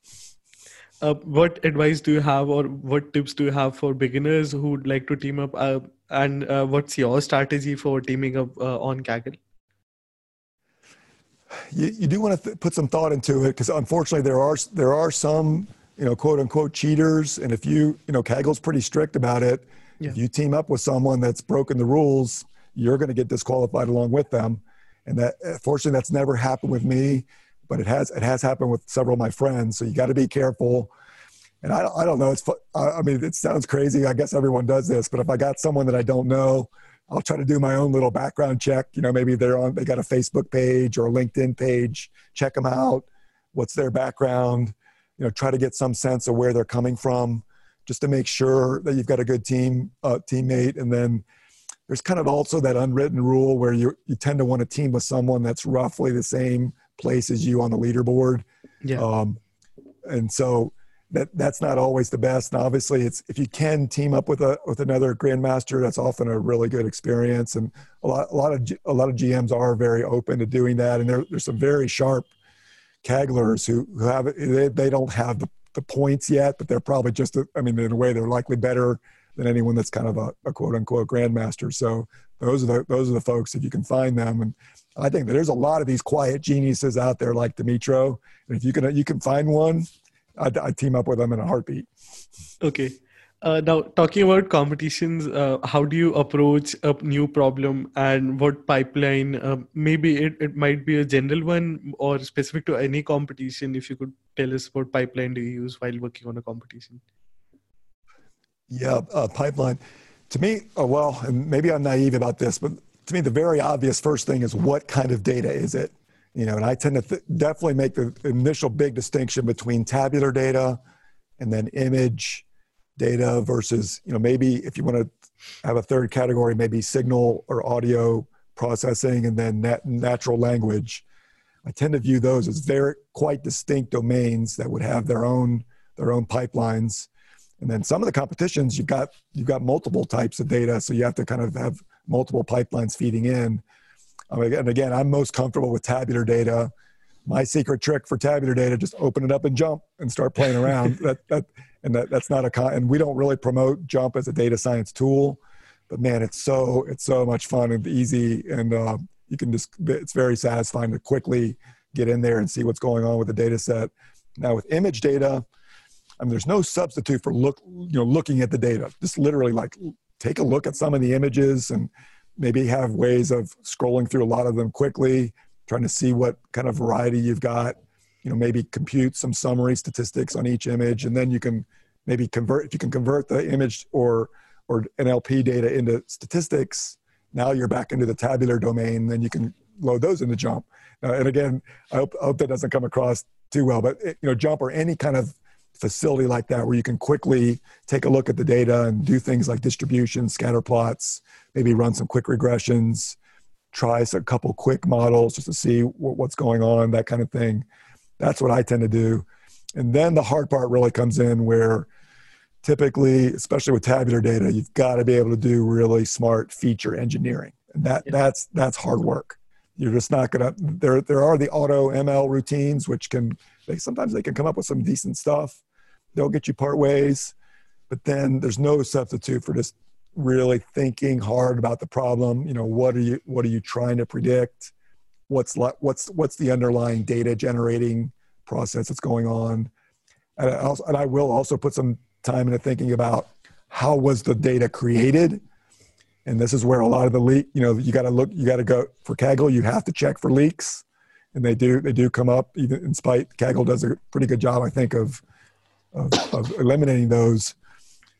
Uh, what advice do you have, or what tips do you have for beginners who would like to team up? Uh, and uh, what's your strategy for teaming up uh, on Kaggle? You, you do want to th- put some thought into it because unfortunately there are there are some you know quote unquote cheaters, and if you you know Kaggle's pretty strict about it. Yeah. If you team up with someone that's broken the rules, you're going to get disqualified along with them. And that, uh, fortunately, that's never happened with me, but it has, it has happened with several of my friends. So you got to be careful. And I, I don't know. It's, I mean, it sounds crazy. I guess everyone does this, but if I got someone that I don't know, I'll try to do my own little background check. You know, maybe they're on, they got a Facebook page or a LinkedIn page, check them out. What's their background? You know, try to get some sense of where they're coming from just to make sure that you've got a good team uh, teammate. And then there's kind of also that unwritten rule where you you tend to want to team with someone that's roughly the same place as you on the leaderboard. Yeah. Um, and so that that's not always the best. And obviously, it's if you can team up with a with another grandmaster, that's often a really good experience. And a lot a lot of a lot of GMs are very open to doing that. And there, there's some very sharp Kagglers who who have they, they don't have the the points yet, but they're probably just, a, I mean, in a way, they're likely better than anyone that's kind of a, a, quote unquote grandmaster. So those are the those are the folks if you can find them. And I think that there's a lot of these quiet geniuses out there like Dimitro. And if you can you can find one, I'd, I'd team up with them in a heartbeat. Okay. Uh, now, talking about competitions, uh, how do you approach a new problem and what pipeline? Uh, maybe it, it might be a general one or specific to any competition. If you could tell us what pipeline do you use while working on a competition? Yeah, uh, pipeline. To me, uh, well, and maybe I'm naive about this, but to me, the very obvious first thing is what kind of data is it? You know, and I tend to th- definitely make the initial big distinction between tabular data and then image data versus, you know, maybe if you want to have a third category, maybe signal or audio processing and then nat- natural language. I tend to view those as very quite distinct domains that would have their own their own pipelines. And then some of the competitions you've got you've got multiple types of data, so you have to kind of have multiple pipelines feeding in. And again, I'm most comfortable with tabular data. My secret trick for tabular data: just open it up and JMP and start playing around. that that and that, that's not a con and we don't really promote JMP as a data science tool but man it's so it's so much fun and easy and uh, you can just it's very satisfying to quickly get in there and see what's going on with the data set now with image data I mean, there's no substitute for look you know looking at the data just literally like take a look at some of the images and maybe have ways of scrolling through a lot of them quickly trying to see what kind of variety you've got. You know maybe compute some summary statistics on each image and then you can maybe convert if you can convert the image or or nlp data into statistics now you're back into the tabular domain then you can load those into JMP. Uh, and again I hope, I hope that doesn't come across too well but you know JMP or any kind of facility like that where you can quickly take a look at the data and do things like distribution scatter plots maybe run some quick regressions try a couple quick models just to see what's going on that kind of thing that's what I tend to do. And then the hard part really comes in where typically, especially with tabular data, you've got to be able to do really smart feature engineering. And that yeah. that's that's hard work. You're just not gonna there there are the auto ML routines which can they sometimes they can come up with some decent stuff. They'll get you part ways, but then there's no substitute for just really thinking hard about the problem. You know, what are you what are you trying to predict? what's what's what's the underlying data generating process that's going on and I, also, and I will also put some time into thinking about how was the data created and this is where a lot of the leak you know you got to look you got to go for kaggle you have to check for leaks and they do they do come up even in spite kaggle does a pretty good job i think of of, of eliminating those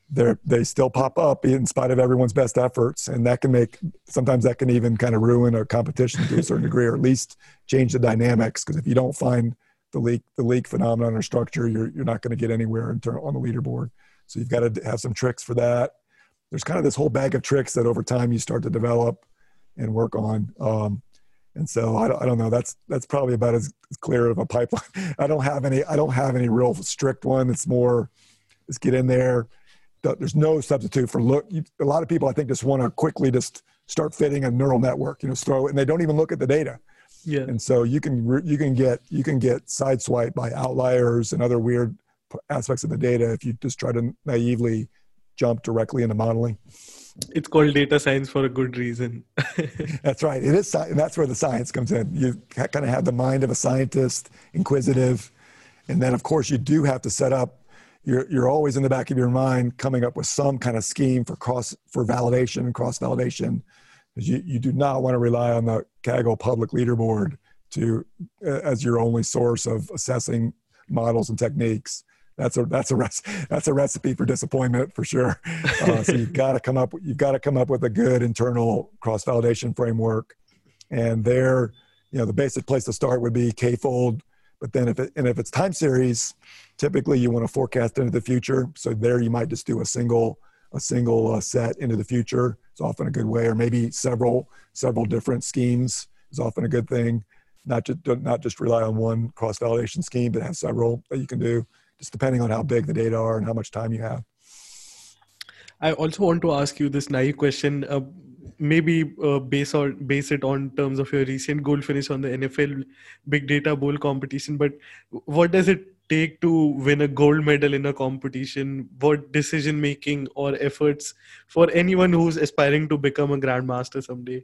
they still pop up in spite of everyone's best efforts, and that can make sometimes that can even kind of ruin a competition to a certain degree, or at least change the dynamics. Because if you don't find the leak the leak phenomenon or structure, you're you're not going to get anywhere in turn, on the leaderboard. So you've got to have some tricks for that. There's kind of this whole bag of tricks that over time you start to develop and work on. Um, and so I don't, I don't know. That's that's probably about as clear of a pipeline. I don't have any. I don't have any real strict one. It's more, let's get in there there's no substitute for look. You, a lot of people, I think, just want to quickly just start fitting a neural network. You know, throw it, and they don't even look at the data. Yeah. And so you can you can get you can get sideswiped by outliers and other weird aspects of the data if you just try to naively jump directly into modeling. It's called data science for a good reason. That's right. It is, that's where the science comes in. You kind of have the mind of a scientist, inquisitive, and then of course you do have to set up. You're you're always in the back of your mind coming up with some kind of scheme for cross for validation and cross validation, because you you do not want to rely on the Kaggle public leaderboard to uh, as your only source of assessing models and techniques. That's a that's a rec- that's a recipe for disappointment for sure. Uh, so you've got to come up you've got to come up with a good internal cross validation framework, and there, you know, the basic place to start would be k-fold. But then if it and if it's time series, typically you want to forecast into the future. So there you might just do a single a single uh, set into the future. It's often a good way, or maybe several several different schemes is often a good thing. Not just not just rely on one cross validation scheme, but have several that you can do just depending on how big the data are and how much time you have. I also want to ask you this naive question. Uh, maybe uh, base or base it on terms of your recent goal finish on the NFL Big Data Bowl competition. But what does it take to win a gold medal in a competition? What decision making or efforts for anyone who's aspiring to become a grandmaster someday?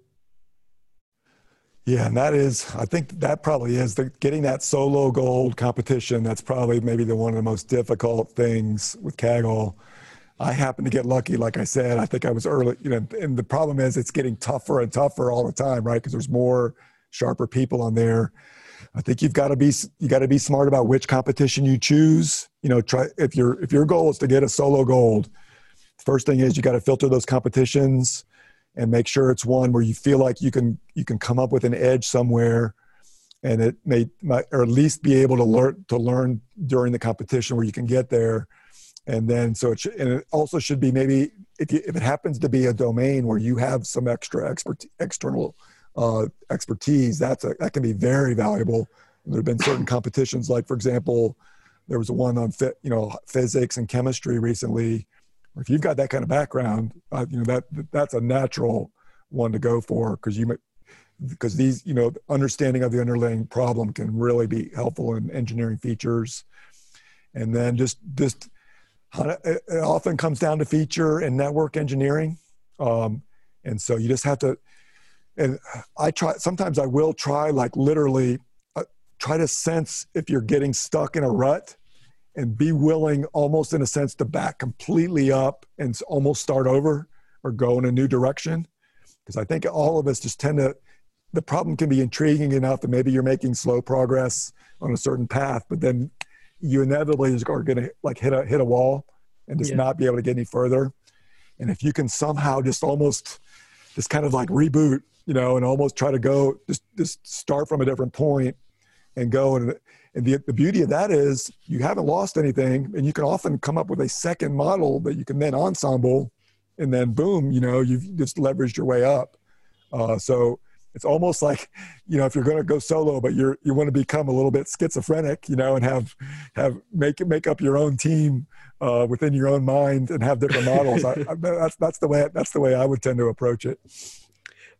Yeah, and that is, I think that probably is the getting that solo gold competition. That's probably maybe the one of the most difficult things with Kaggle. I happen to get lucky, like I said. I think I was early, you know, and the problem is it's getting tougher and tougher all the time, right? Because there's more sharper people on there. I think you've got to be you got to be smart about which competition you choose. You know, try if your if your goal is to get a solo gold, first thing is you got to filter those competitions and make sure it's one where you feel like you can you can come up with an edge somewhere and it may or at least be able to learn to learn during the competition where you can get there. And then so it should, and it also should be maybe if you, if it happens to be a domain where you have some extra expert external uh, expertise that's a, that can be very valuable. There have been certain competitions like for example there was one on you know physics and chemistry recently if you've got that kind of background, uh, you know that that's a natural one to go for because you because these you know understanding of the underlying problem can really be helpful in engineering features, and then just just it often comes down to feature and network engineering, um, and so you just have to. And I try sometimes I will try like literally uh, try to sense if you're getting stuck in a rut and be willing almost in a sense to back completely up and almost start over or go in a new direction because i think all of us just tend to the problem can be intriguing enough that maybe you're making slow progress on a certain path but then you inevitably are going to like hit a hit a wall and just yeah. not be able to get any further and if you can somehow just almost just kind of like reboot you know and almost try to go just just start from a different point and go and and the, the beauty of that is you haven't lost anything, and you can often come up with a second model that you can then ensemble, and then boom, you know, you've just leveraged your way up. Uh, so it's almost like, you know, if you're going to go solo, but you're you want to become a little bit schizophrenic, you know, and have have make make up your own team uh, within your own mind and have different models. I, I, that's that's the way that's the way I would tend to approach it.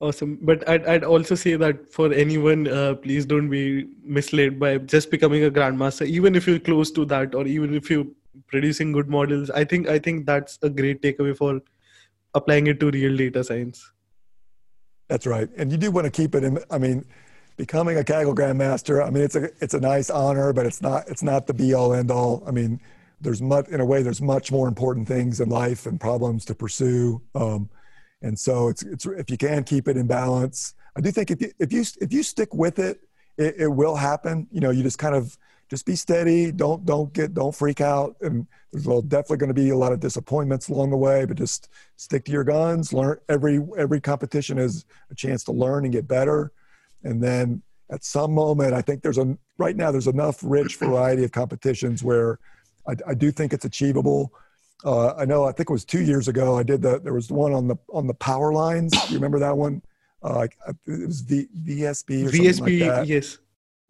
Awesome. But I'd, I'd also say that for anyone, uh, please don't be misled by just becoming a grandmaster. Even if you're close to that, or even if you're producing good models, I think I think that's a great takeaway for applying it to real data science. That's right, and you do want to keep it in. I mean, becoming a Kaggle grandmaster. I mean, it's a it's a nice honor, but it's not it's not the be all end all. I mean, there's much in a way. There's much more important things in life and problems to pursue. Um, and so it's, it's if you can keep it in balance i do think if you if you if you stick with it, it it, will happen. You know you just kind of just be steady. Don't don't get don't freak out. And there's definitely going to be a lot of disappointments along the way but just stick to your guns learn every every competition is a chance to learn and get better. And then at some moment i think there's a right now there's enough rich variety of competitions where I, I do think it's achievable uh, I know. I think it was two years ago. I did the. There was one on the on the power lines. You remember that one? Uh, it was the VSB VSB, like. Yes.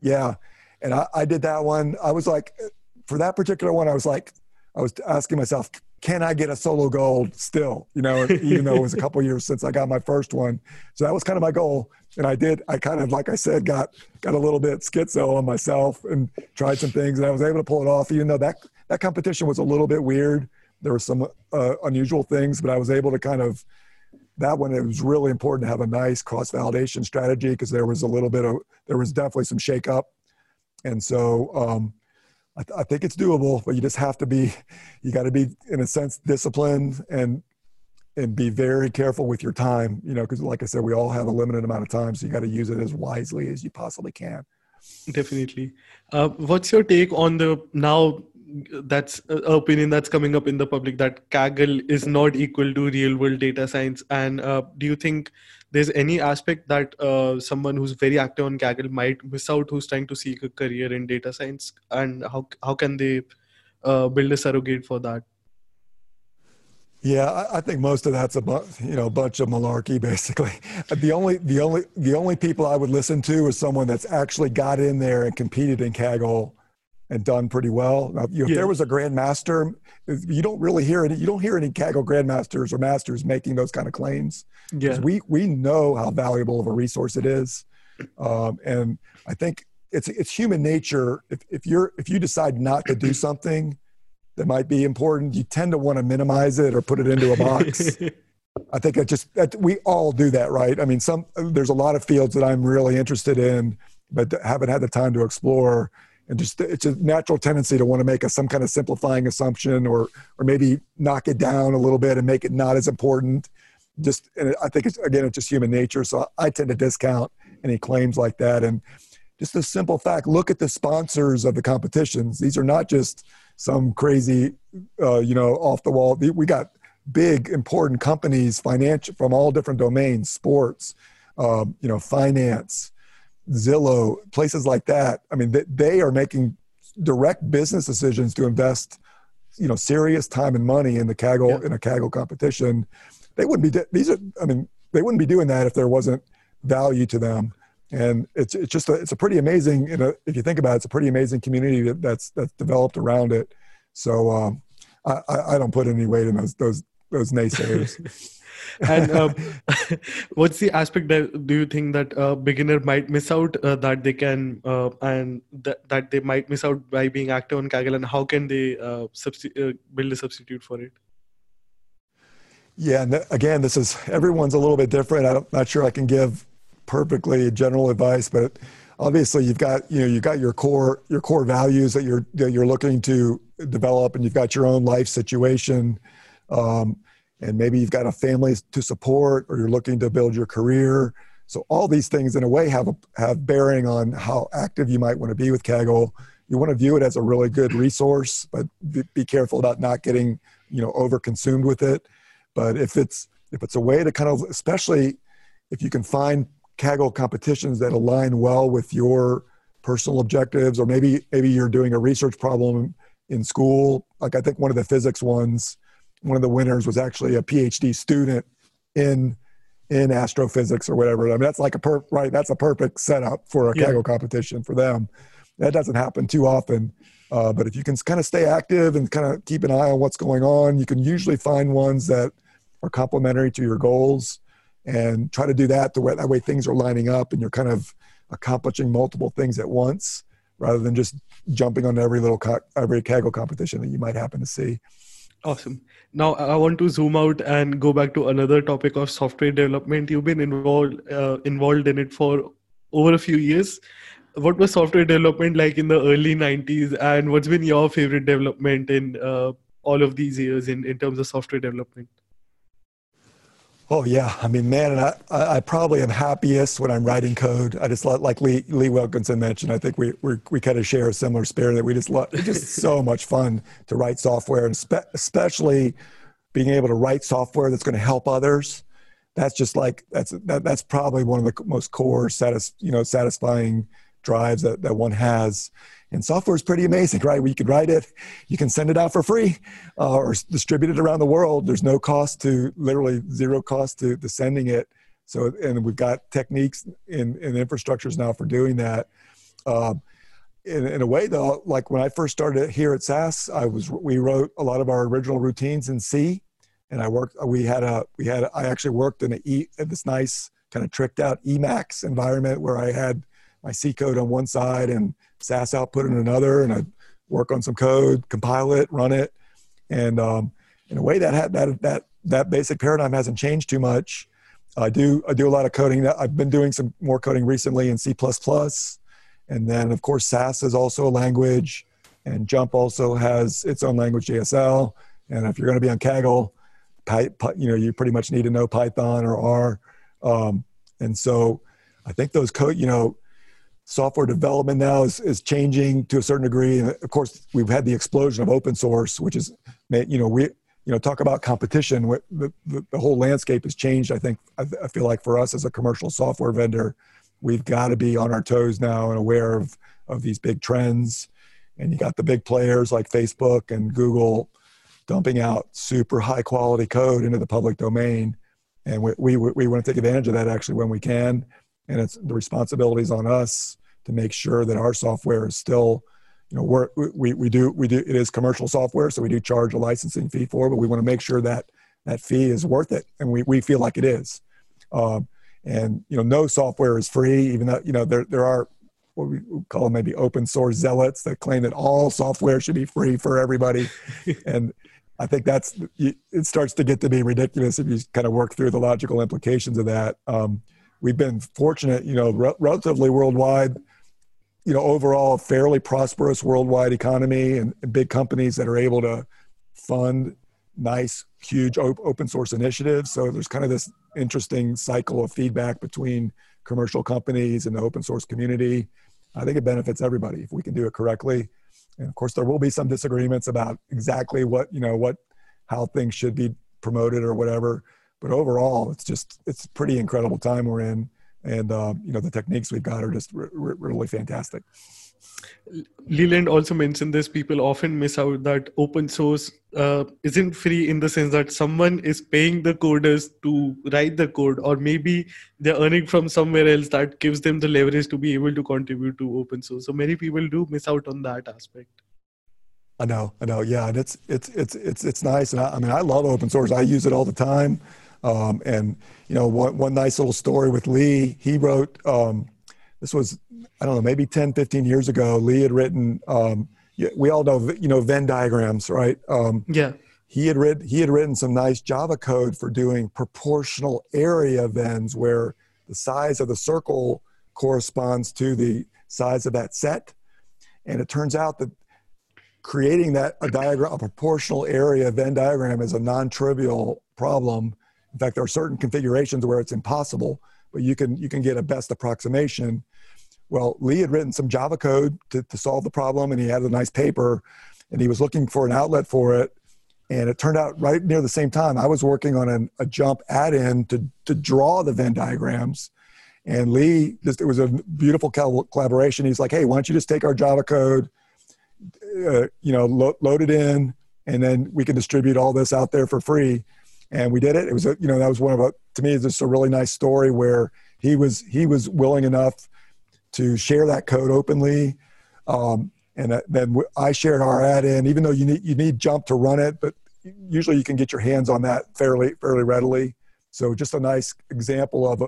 Yeah, and I, I did that one. I was like, for that particular one, I was like, I was asking myself, can I get a solo gold still? You know, even though it was a couple years since I got my first one. So that was kind of my goal. And I did, I kind of, like I said, got, got a little bit schizo on myself and tried some things and I was able to pull it off, even though that, that competition was a little bit weird. There were some uh, unusual things, but I was able to kind of, that one, it was really important to have a nice cross validation strategy because there was a little bit of, there was definitely some shake up. And so, um, I, th- I, think it's doable, but you just have to be, you got to be in a sense disciplined and and be very careful with your time. You know, because like I said, we all have a limited amount of time, so you got to use it as wisely as you possibly can. Definitely. Uh, what's your take on the now? That's opinion that's coming up in the public that Kaggle is not equal to real world data science. And uh, do you think there's any aspect that uh, someone who's very active on Kaggle might miss out who's trying to seek a career in data science? And how how can they uh, build a surrogate for that? Yeah I, think most of that's a bu- you know bunch of malarkey basically. The only the only the only people i would listen to is someone that's actually got in there and competed in kaggle and done pretty well. Now, you if yeah. there was a grandmaster, you don't really hear any. You don't hear any Kaggle grandmasters or masters making those kind of claims. Yeah, we we know how valuable of a resource it is, um, and I think it's it's human nature. If if you're if you decide not to do something that might be important, you tend to want to minimize it or put it into a box. I think it just that we all do that, right? I mean, some there's a lot of fields that I'm really interested in, but haven't had the time to explore and just it's a natural tendency to want to make a, some kind of simplifying assumption or or maybe knock it down a little bit and make it not as important. Just and i think it's again it's just human nature. So i tend to discount any claims like that. And just a simple fact look at the sponsors of the competitions. These are not just some crazy uh, you know off the wall. We got big important companies financial from all different domains sports um, you know finance Zillow, places like that. I mean, they, they are making direct business decisions to invest, you know, serious time and money in the Kaggle yeah. in a Kaggle competition. They wouldn't be these are. I mean, they wouldn't be doing that if there wasn't value to them. And it's it's just a, it's a pretty amazing. You know, if you think about it, it's a pretty amazing community that's that's developed around it. So um, I, I don't put any weight in those those those naysayers. and uh, what's the aspect that do you think that a beginner might miss out uh, that they can uh, and th- that they might miss out by being active on Kaggle and how can they uh, substi- uh, build a substitute for it? Yeah, and again, this is everyone's a little bit different. I'm not sure I can give perfectly general advice, but obviously you've got you know you've got your core your core values that you're that you're looking to develop, and you've got your own life situation. Um, and maybe you've got a family to support or you're looking to build your career. So all these things in a way have a, have bearing on how active you might want to be with Kaggle. You want to view it as a really good resource, but be careful about not getting, you know, over consumed with it. But if it's if it's a way to kind of especially if you can find Kaggle competitions that align well with your personal objectives or maybe maybe you're doing a research problem in school like i think one of the physics ones one of the winners was actually a PhD student in in astrophysics or whatever. I mean, that's like a per right. That's a perfect setup for a yeah. Kaggle competition for them. That doesn't happen too often. Uh, but if you can kind of stay active and kind of keep an eye on what's going on, you can usually find ones that are complementary to your goals and try to do that the way that way things are lining up and you're kind of accomplishing multiple things at once rather than just jumping on every little co- every Kaggle competition that you might happen to see. Awesome. Now I want to zoom out and go back to another topic of software development. You've been involved uh, involved in it for over a few years. What was software development like in the early '90s, and what's been your favorite development in uh, all of these years in, in terms of software development? Oh yeah, I mean, man, and I, I probably am happiest when I'm writing code. I just like Lee, Lee Wilkinson mentioned. I think we we we kind of share a similar spirit that we just love. It's just so much fun to write software, and spe- especially being able to write software that's going to help others. That's just like that's that, that's probably one of the most core satis, you know satisfying drives that, that one has. And software is pretty amazing, right? You can write it, you can send it out for free uh, or distribute it around the world. There's no cost to, literally zero cost to, to sending it. So, and we've got techniques and, and infrastructures now for doing that. Um, in, in a way though, like when I first started here at SAS, I was we wrote a lot of our original routines in C, and I worked. We had a we had I actually worked in a E in this nice kind of tricked out Emacs environment where I had my C code on one side and SAS output in another, and I work on some code, compile it, run it, and um, in a way that had that that that basic paradigm hasn't changed too much. I do I do a lot of coding. I've been doing some more coding recently in C++, and then of course SAS is also a language, and JMP also has its own language JSL. And if you're going to be on Kaggle, you know you pretty much need to know Python or R. Um, and so I think those code, you know, software development now is, is changing to a certain degree. And of course, we've had the explosion of open source, which is, you know, we you know talk about competition the, the, the whole landscape has changed i think I, I, feel like for us as a commercial software vendor we've got to be on our toes now and aware of of these big trends. And you got the big players like facebook and google dumping out super high quality code into the public domain. And we, we, we want to take advantage of that actually when we can and it's the responsibilities on us to make sure that our software is still you know we're, we we do we do it is commercial software so we do charge a licensing fee for it but we want to make sure that that fee is worth it and we, we feel like it is. Um, and you know no software is free even though you know there, there are what we call maybe open source zealots that claim that all software should be free for everybody. And i think that's it starts to get to be ridiculous if you kind of work through the logical implications of that. Um, we've been fortunate you know re- relatively worldwide you know, overall fairly prosperous worldwide economy and, and big companies that are able to fund nice, huge op- open source initiatives. So there's kind of this interesting cycle of feedback between commercial companies and the open source community. I think it benefits everybody if we can do it correctly. And of course, there will be some disagreements about exactly what you know what how things should be promoted or whatever. But overall, it's just it's a pretty incredible time we're in and uh, you know the techniques we've got are just really fantastic leland also mentioned this people often miss out that open source uh, isn't free in the sense that someone is paying the coders to write the code or maybe they're earning from somewhere else that gives them the leverage to be able to contribute to open source so many people do miss out on that aspect I know, I know. Yeah, and it's it's it's it's it's nice, and I, I mean, I love open source. I use it all the time. Um, and you know, one, one nice little story with Lee, he wrote, um, this was, I don't know, maybe 10, 15 years ago, Lee had written, um, we all know, you know, Venn diagrams, right? Um, yeah. He had, read, he had written some nice Java code for doing proportional area Venns where the size of the circle corresponds to the size of that set. And it turns out that creating that a diagram, a proportional area Venn diagram is a non-trivial problem in fact, there are certain configurations where it's impossible, but you can you can get a best approximation. Well, Lee had written some Java code to, to solve the problem, and he had a nice paper, and he was looking for an outlet for it. And it turned out right near the same time, I was working on an, a JMP add-in to to draw the Venn diagrams. And Lee, just it was a beautiful collaboration. He's like, "Hey, why don't you just take our Java code, uh, you know, lo- load it in, and then we can distribute all this out there for free." And we did it. It was a, you know that was one of a to me it's just a really nice story where he was he was willing enough to share that code openly, um, and then I shared our add-in. Even though you need you need JMP to run it, but usually you can get your hands on that fairly fairly readily. So just a nice example of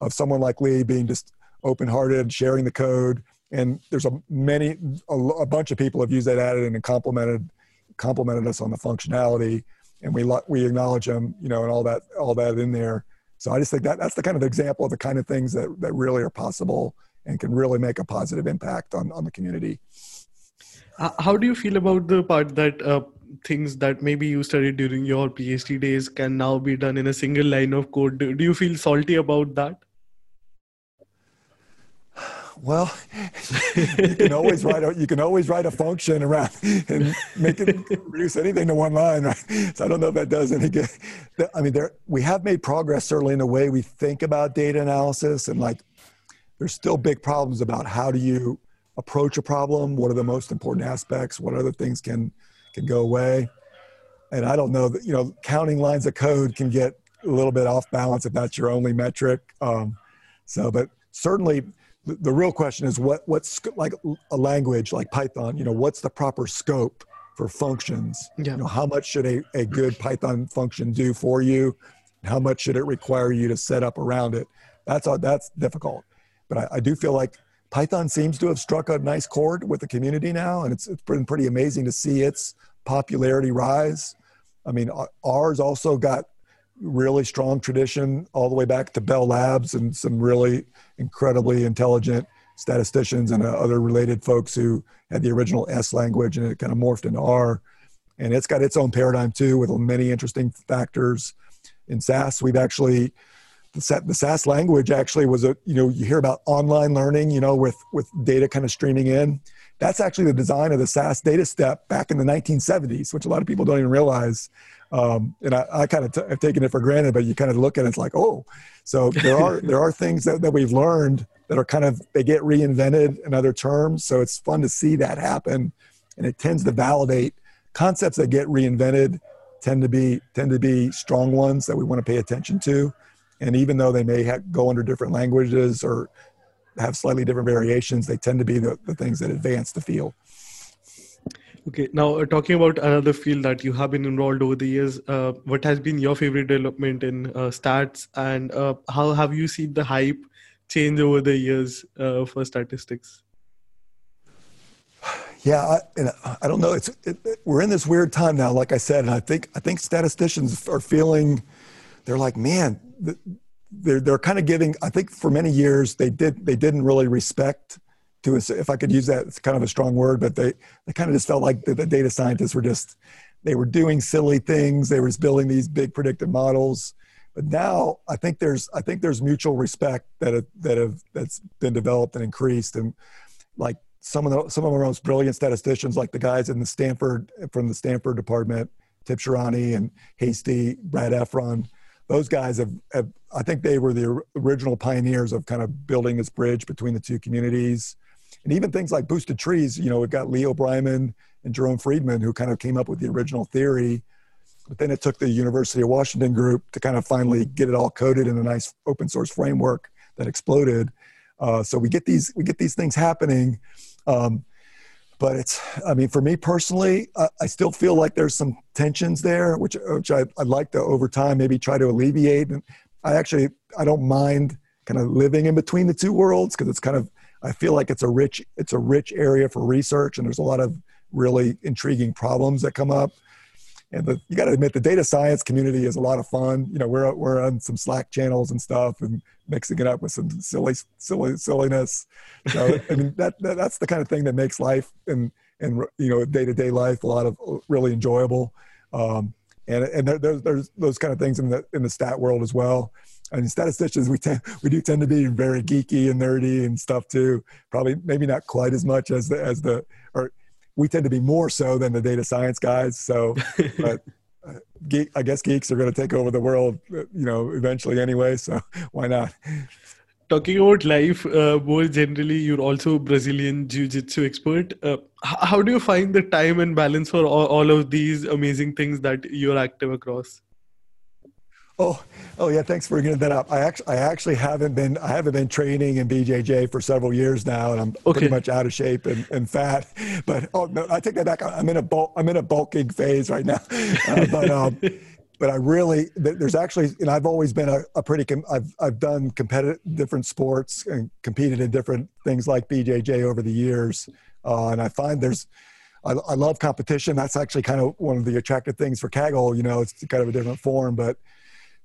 of someone like Lee being just open-hearted, sharing the code. And there's a many a, a bunch of people have used that add-in and complimented complimented us on the functionality and we we acknowledge them, you know, and all that all that in there. So I just think that that's the kind of example of the kind of things that that really are possible and can really make a positive impact on on the community. How do you feel about the part that uh, things that maybe you studied during your PhD days can now be done in a single line of code? Do, do you feel salty about that? Well, you can always write a you can always write a function around and make it reduce anything to one line, right? So I don't know if that does any good. I mean, there we have made progress certainly in the way we think about data analysis, and like there's still big problems about how do you approach a problem. What are the most important aspects? What other things can can go away? And I don't know that you know counting lines of code can get a little bit off balance if that's your only metric. Um, so, but certainly the, the real question is what what's like a language like Python. You know, what's the proper scope for functions? Yeah. You know, how much should a, a good Python function do for you? How much should it require you to set up around it? That's uh, that's difficult. But I, I do feel like Python seems to have struck a nice chord with the community now, and it's it's been pretty amazing to see its popularity rise. I mean, ours also got really strong tradition all the way back to Bell Labs and some really incredibly intelligent statisticians and uh, other related folks who had the original S language and it kind of morphed into R. And it's got its own paradigm too with many interesting factors. In SAS, we've actually the, the SAS language actually was a you know you hear about online learning you know with with data kind of streaming in. That's actually the design of the SAS data step back in the 1970s, which a lot of people don't even realize. Um, and I, I kind of t- have taken it for granted, but you kind of look at it, it's like, oh, so there are there are things that, that we've learned that are kind of they get reinvented in other terms. So it's fun to see that happen, and it tends to validate concepts that get reinvented tend to be tend to be strong ones that we want to pay attention to. And even though they may have, go under different languages or have slightly different variations, they tend to be the, the things that advance the field. Okay, now uh, talking about another field that you have been involved over the years, uh, what has been your favorite development in uh, stats, and uh, how have you seen the hype change over the years uh, for statistics? Yeah, I, and I don't know. It's it, it, we're in this weird time now. Like I said, and I think I think statisticians are feeling they're like, man, they're they're kind of giving. I think for many years they did they didn't really respect to us, if I could use that, it's kind of a strong word, but they, they kind of just felt like the, the data scientists were just, they were doing silly things. They were building these big predictive models. But now I think there's, I think there's mutual respect that have, that have, that's been developed and increased. And like some of the, some of our most brilliant statisticians, like the guys in the Stanford, from the Stanford department, Tibshirani and Hastie, Brad Efron, those guys have, have, I think they were the original pioneers of kind of building this bridge between the two communities. And even things like boosted trees you know we've got leo Breiman and jerome friedman who kind of came up with the original theory. But then it took the university of washington group to kind of finally get it all coded in a nice open source framework that exploded. Uh, so we get these we get these things happening. Um, but it's i mean for me personally I, still feel like there's some tensions there which which I, would like to over time maybe try to alleviate and i actually i don't mind kind of living in between the two worlds because it's kind of I feel like it's a rich it's a rich area for research, and there's a lot of really intriguing problems that come up. And the, you got to admit, the data science community is a lot of fun. You know, we're we're on some Slack channels and stuff, and mixing it up with some silly, silly silliness. So, I mean, that, that that's the kind of thing that makes life and and you know day to day life a lot of really enjoyable. Um, and and there, there's there's those kind of things in the in the stat world as well. And statisticians, we tend we do tend to be very geeky and nerdy and stuff too. Probably maybe not quite as much as the as the or we tend to be more so than the data science guys. So, but uh, geek, I guess geeks are going to take over the world, you know, eventually anyway. So why not? Talking about life uh, more generally, you're also Brazilian jiu-jitsu expert. Uh, how do you find the time and balance for all, all of these amazing things that you're active across? Oh, oh yeah. Thanks for bringing that up. I actually, I actually haven't been, I haven't been training in BJJ for several years now, and I'm okay. pretty much out of shape and, and fat. But oh no, I take that back. I'm in a bulk, I'm in a bulking phase right now. Uh, but um, but I really, there's actually, and I've always been a, a pretty, com- I've I've done competitive different sports and competed in different things like BJJ over the years, uh, and I find there's. I, I love competition. That's actually kind of one of the attractive things for Kaggle. You know, it's kind of a different form, but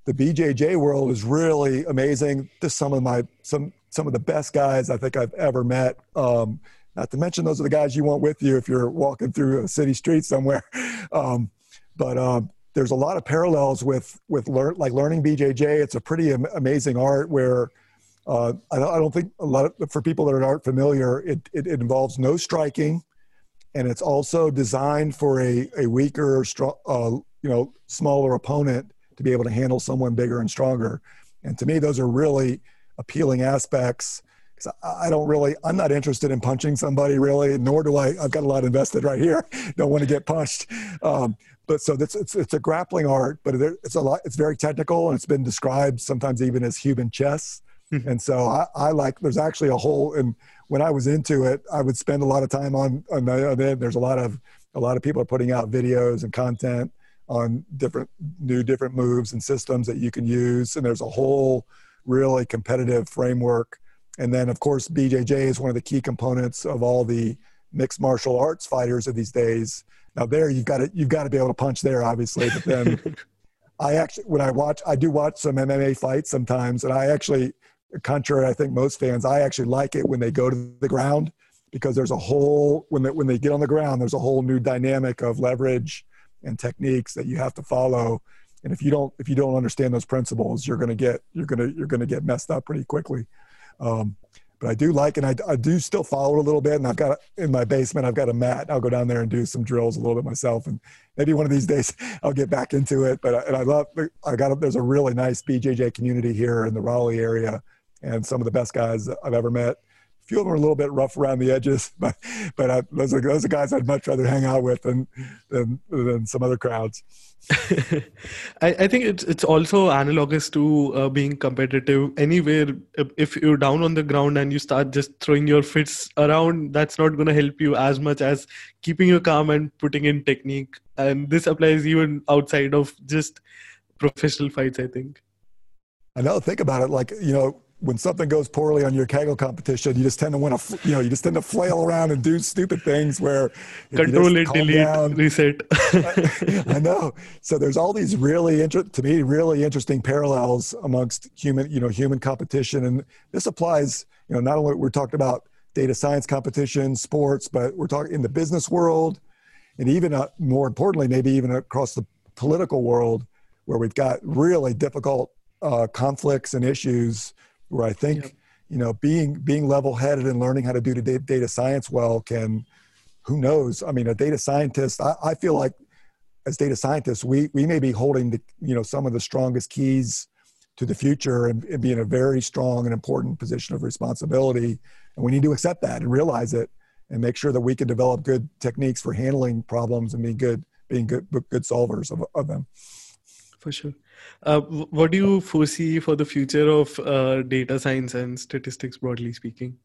the BJJ world is really amazing. Just some of my some some of the best guys I think I've ever met. Um, not to mention those are the guys you want with you if you're walking through a city street somewhere. Um, but um, there's a lot of parallels with with learn like learning BJJ. It's a pretty am- amazing art where uh, I, don't, I, don't, think a lot of, for people that aren't familiar, it, it, it, involves no striking, and it's also designed for a a weaker, strong, uh, you know, smaller opponent to be able to handle someone bigger and stronger. And to me, those are really appealing aspects. Because I don't really, I'm not interested in punching somebody really, nor do I. I've got a lot invested right here. don't want to get punched. Um, but so that's it's, it's a grappling art, but it's a lot. It's very technical, and it's been described sometimes even as human chess. Mm-hmm. And so I, I, like, there's actually a whole, and when I was into it, I would spend a lot of time on, on, the, on it. There's a lot of, a lot of people are putting out videos and content on different new different moves and systems that you can use. And there's a whole really competitive framework. And then of course bjj is one of the key components of all the mixed martial arts fighters of these days. Now there you've got to you've got to be able to punch there obviously but then i actually when i watch i do watch some mma fights sometimes and i actually contrary i think most fans i actually like it when they go to the ground because there's a whole when they, when they get on the ground there's a whole new dynamic of leverage and techniques that you have to follow and if you don't if you don't understand those principles you're going to get you're going to you're going to get messed up pretty quickly um, but I do like, and I, I do still follow a little bit. And I've got in my basement, I've got a mat. I'll go down there and do some drills a little bit myself. And maybe one of these days I'll get back into it. But and I love, I got, a, there's a really nice BJJ community here in the Raleigh area, and some of the best guys I've ever met. Few of them are a little bit rough around the edges, but but I, those are those are guys I'd much rather hang out with than than than some other crowds. I, I, think it's it's also analogous to uh, being competitive. Anywhere, if you're down on the ground and you start just throwing your fists around, that's not going to help you as much as keeping your calm and putting in technique. And this applies even outside of just professional fights. I think. I know. Think about it. Like you know, when something goes poorly on your Kaggle competition, you just tend to want to, you know, you just tend to flail around and do stupid things where control it, delete, down, reset. I know. So there's all these really, inter- to me, really interesting parallels amongst human, you know, human competition, and this applies, you know, not only we're talking about data science competition, sports, but we're talking in the business world, and even uh, more importantly, maybe even across the political world, where we've got really difficult uh, conflicts and issues where I think yep. you know being being level headed and learning how to do the data science well can who knows? I mean a data scientist I, I feel like as data scientists we we may be holding the you know some of the strongest keys to the future and, and be in a very strong and important position of responsibility. And we need to accept that and realize it and make sure that we can develop good techniques for handling problems and being good being good good solvers of, of them. For sure uh, what do you foresee for the future of uh, data science and statistics, broadly speaking?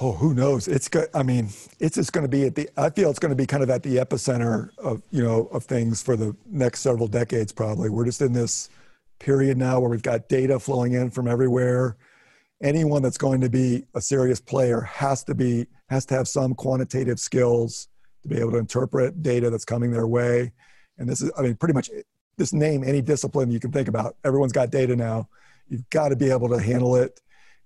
Oh, who knows? It's good. I mean, it's just going to be at the. I feel it's going to be kind of at the epicenter of you know of things for the next several decades. Probably, we're just in this period now where we've got data flowing in from everywhere. Anyone that's going to be a serious player has to be has to have some quantitative skills to be able to interpret data that's coming their way. And this is, I mean, pretty much just name any discipline you can think about. Everyone's got data now. You've got to be able to handle it.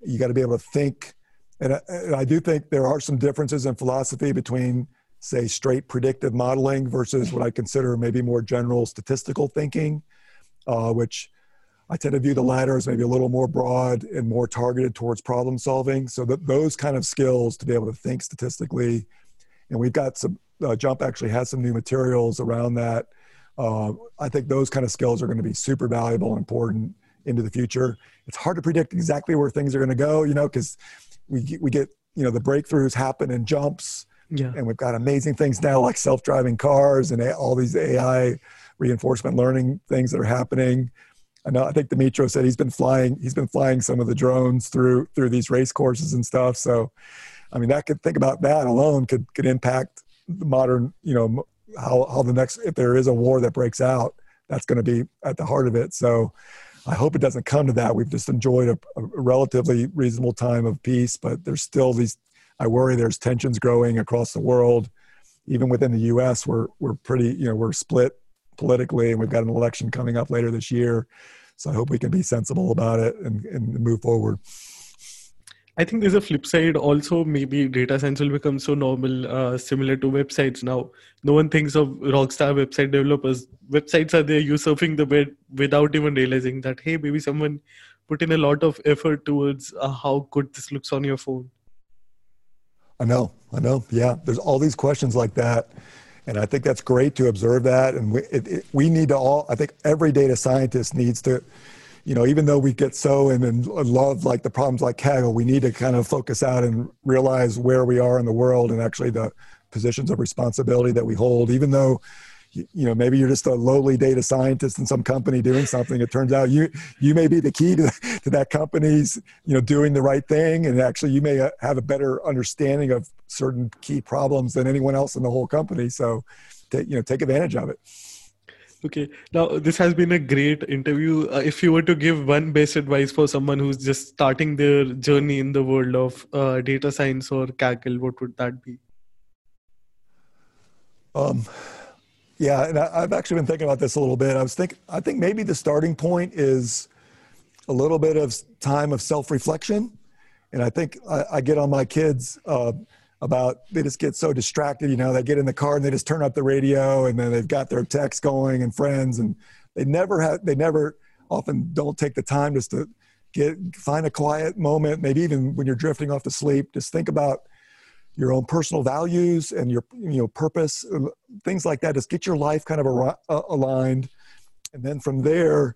You got to be able to think. And I, and I do think there are some differences in philosophy between, say, straight predictive modeling versus what I consider maybe more general statistical thinking, uh, which I tend to view the latter as maybe a little more broad and more targeted towards problem solving. So that those kind of skills to be able to think statistically, and we've got some. Uh, JMP actually has some new materials around that uh, I think those kind of skills are going to be super valuable and important into the future. It's hard to predict exactly where things are going to go, you know, because we we get you know the breakthroughs happen in jumps, yeah. and we've got amazing things now like self-driving cars and all these AI reinforcement learning things that are happening. I know I think Dmytro said he's been flying he's been flying some of the drones through through these race courses and stuff. So, I mean, that could think about that alone could could impact the modern you know how how the next if there is a war that breaks out, that's going to be at the heart of it. So I hope it doesn't come to that. We've just enjoyed a, a, relatively reasonable time of peace, but there's still these. I worry there's tensions growing across the world, even within the U.S. We're we're pretty you know we're split politically, and we've got an election coming up later this year. So I hope we can be sensible about it and, and move forward. I think there's a flip side also. Maybe data science will become so normal, uh, similar to websites now. No one thinks of rockstar website developers. Websites are there, you surfing the web without even realizing that, hey, maybe someone put in a lot of effort towards uh, how good this looks on your phone. I know, I know. Yeah, there's all these questions like that. And I think that's great to observe that. And we, it, it, we need to all, I think every data scientist needs to you know, even though we get so and, love like the problems like Kaggle, we need to kind of focus out and realize where we are in the world and actually the positions of responsibility that we hold. Even though, you, know maybe you're just a lowly data scientist in some company doing something it turns out you you may be the key to, to that company's you know doing the right thing. And actually you may have a better understanding of certain key problems than anyone else in the whole company. So take you know take advantage of it Okay. Now, this has been a great interview. Uh, if you were to give one best advice for someone who's just starting their journey in the world of uh, data science or Kaggle, what would that be? Um, yeah, and I, have actually been thinking about this a little bit. I was think I think maybe the starting point is a little bit of time of self-reflection, and I think I, I get on my kids. Uh, about they just get so distracted you know they get in the car and they just turn up the radio and then they've got their text going and friends and they never have they never often don't take the time just to get find a quiet moment. Maybe even when you're drifting off to sleep just think about your own personal values and your you know purpose things like that. Just get your life kind of uh, aligned. And then from there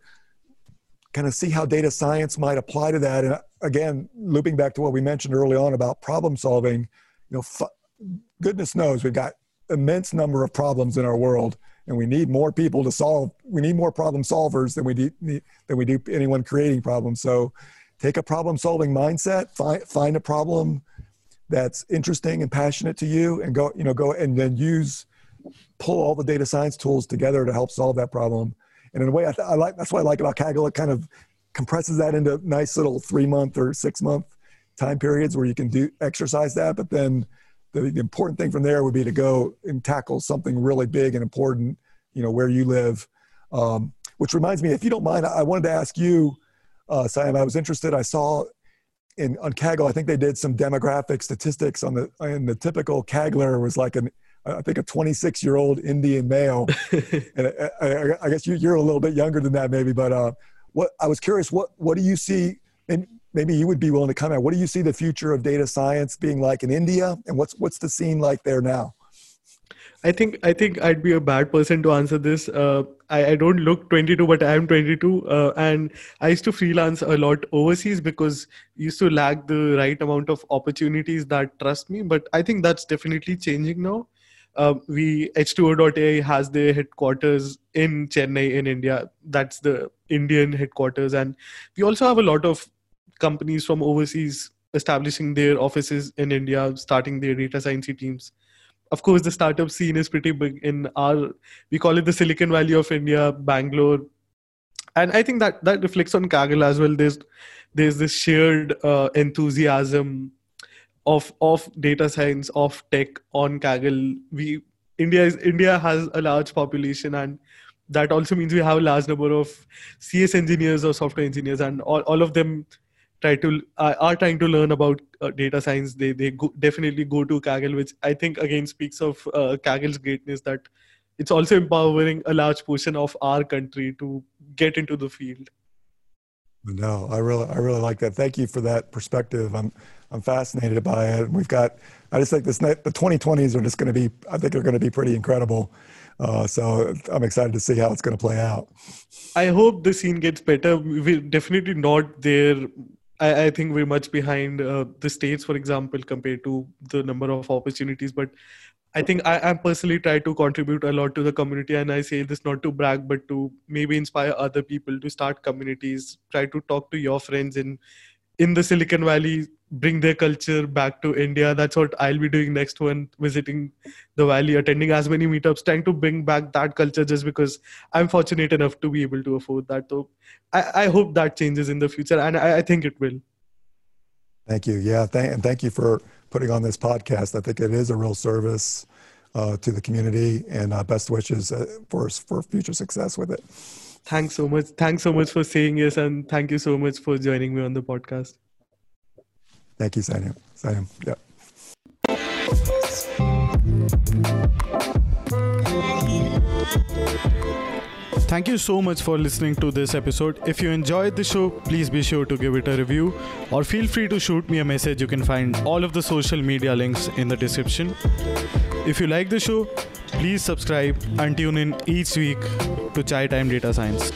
kind of see how data science might apply to that. And again looping back to what we mentioned early on about problem solving you know, goodness knows we've got immense number of problems in our world and we need more people to solve we need more problem solvers than we do than we do anyone creating problems. So take a problem solving mindset find find a problem that's interesting and passionate to you and go you know go and then use pull all the data science tools together to help solve that problem. And in a way i, I like that's what i like about kaggle. It kind of compresses that into nice little three month or six month time periods where you can do exercise that but then the, the, important thing from there would be to go and tackle something really big and important you know where you live um, which reminds me if you don't mind i wanted to ask you uh, Sam, i was interested i saw in on kaggle i think they did some demographic statistics on the and the typical kaggler was like an I think a 26 year old Indian male, and I, I, I guess you, are a little bit younger than that, maybe. But uh, what I was curious, what what do you see? And maybe you would be willing to comment. What do you see the future of data science being like in India, and what's what's the scene like there now? I think I think I'd be a bad person to answer this. Uh, I, I, don't look 22, but I am 22, uh, and I used to freelance a lot overseas because used to lack the right amount of opportunities that trust me. But I think that's definitely changing now. Uh, we H2O.ai has their headquarters in Chennai in India. That's the Indian headquarters, and we also have a lot of companies from overseas establishing their offices in India, starting their data science teams. Of course, the startup scene is pretty big in our, we call it the Silicon Valley of India, Bangalore. And I think that that reflects on Kaggle as well. There's there's this shared uh, enthusiasm of of data science, of tech on Kaggle. We India is India has a large population and that also means we have a large number of CS engineers or software engineers, and all, all of them try to uh, are trying to learn about uh, data science they they go, definitely go to kaggle which i think again speaks of uh, kaggle's greatness that it's also empowering a large portion of our country to get into the field. No i really i really like that. Thank you for that perspective. I'm i'm fascinated by it. We've got i just think this the 2020s are just going to be i think are going to be pretty incredible. Uh, so I'm excited to see how it's going to play out. I hope the scene gets better. We're definitely not there I, I think we're much behind uh, the states, for example, compared to the number of opportunities. But I think I, I personally try to contribute a lot to the community, and I say this not to brag, but to maybe inspire other people to start communities. Try to talk to your friends in in the Silicon Valley, bring their culture back to India. That's what I'll be doing next when visiting the Valley, attending as many meetups, trying to bring back that culture just because I'm fortunate enough to be able to afford that. So I, I hope that changes in the future, and I, I think it will. Thank you. Yeah, and thank you for putting on this podcast. I think it is a real service uh, to the community, and uh, best wishes uh, for for future success with it. Thanks so much. Thanks so much for saying yes, and thank you so much for joining me on the podcast. Thank you, Sanyam. Sanyam, yeah. Thank you so much for listening to this episode. If you enjoyed the show, please be sure to give it a review or feel free to shoot me a message. You can find all of the social media links in the description. If you like the show, please subscribe and tune in each week to Chai Time Data Science.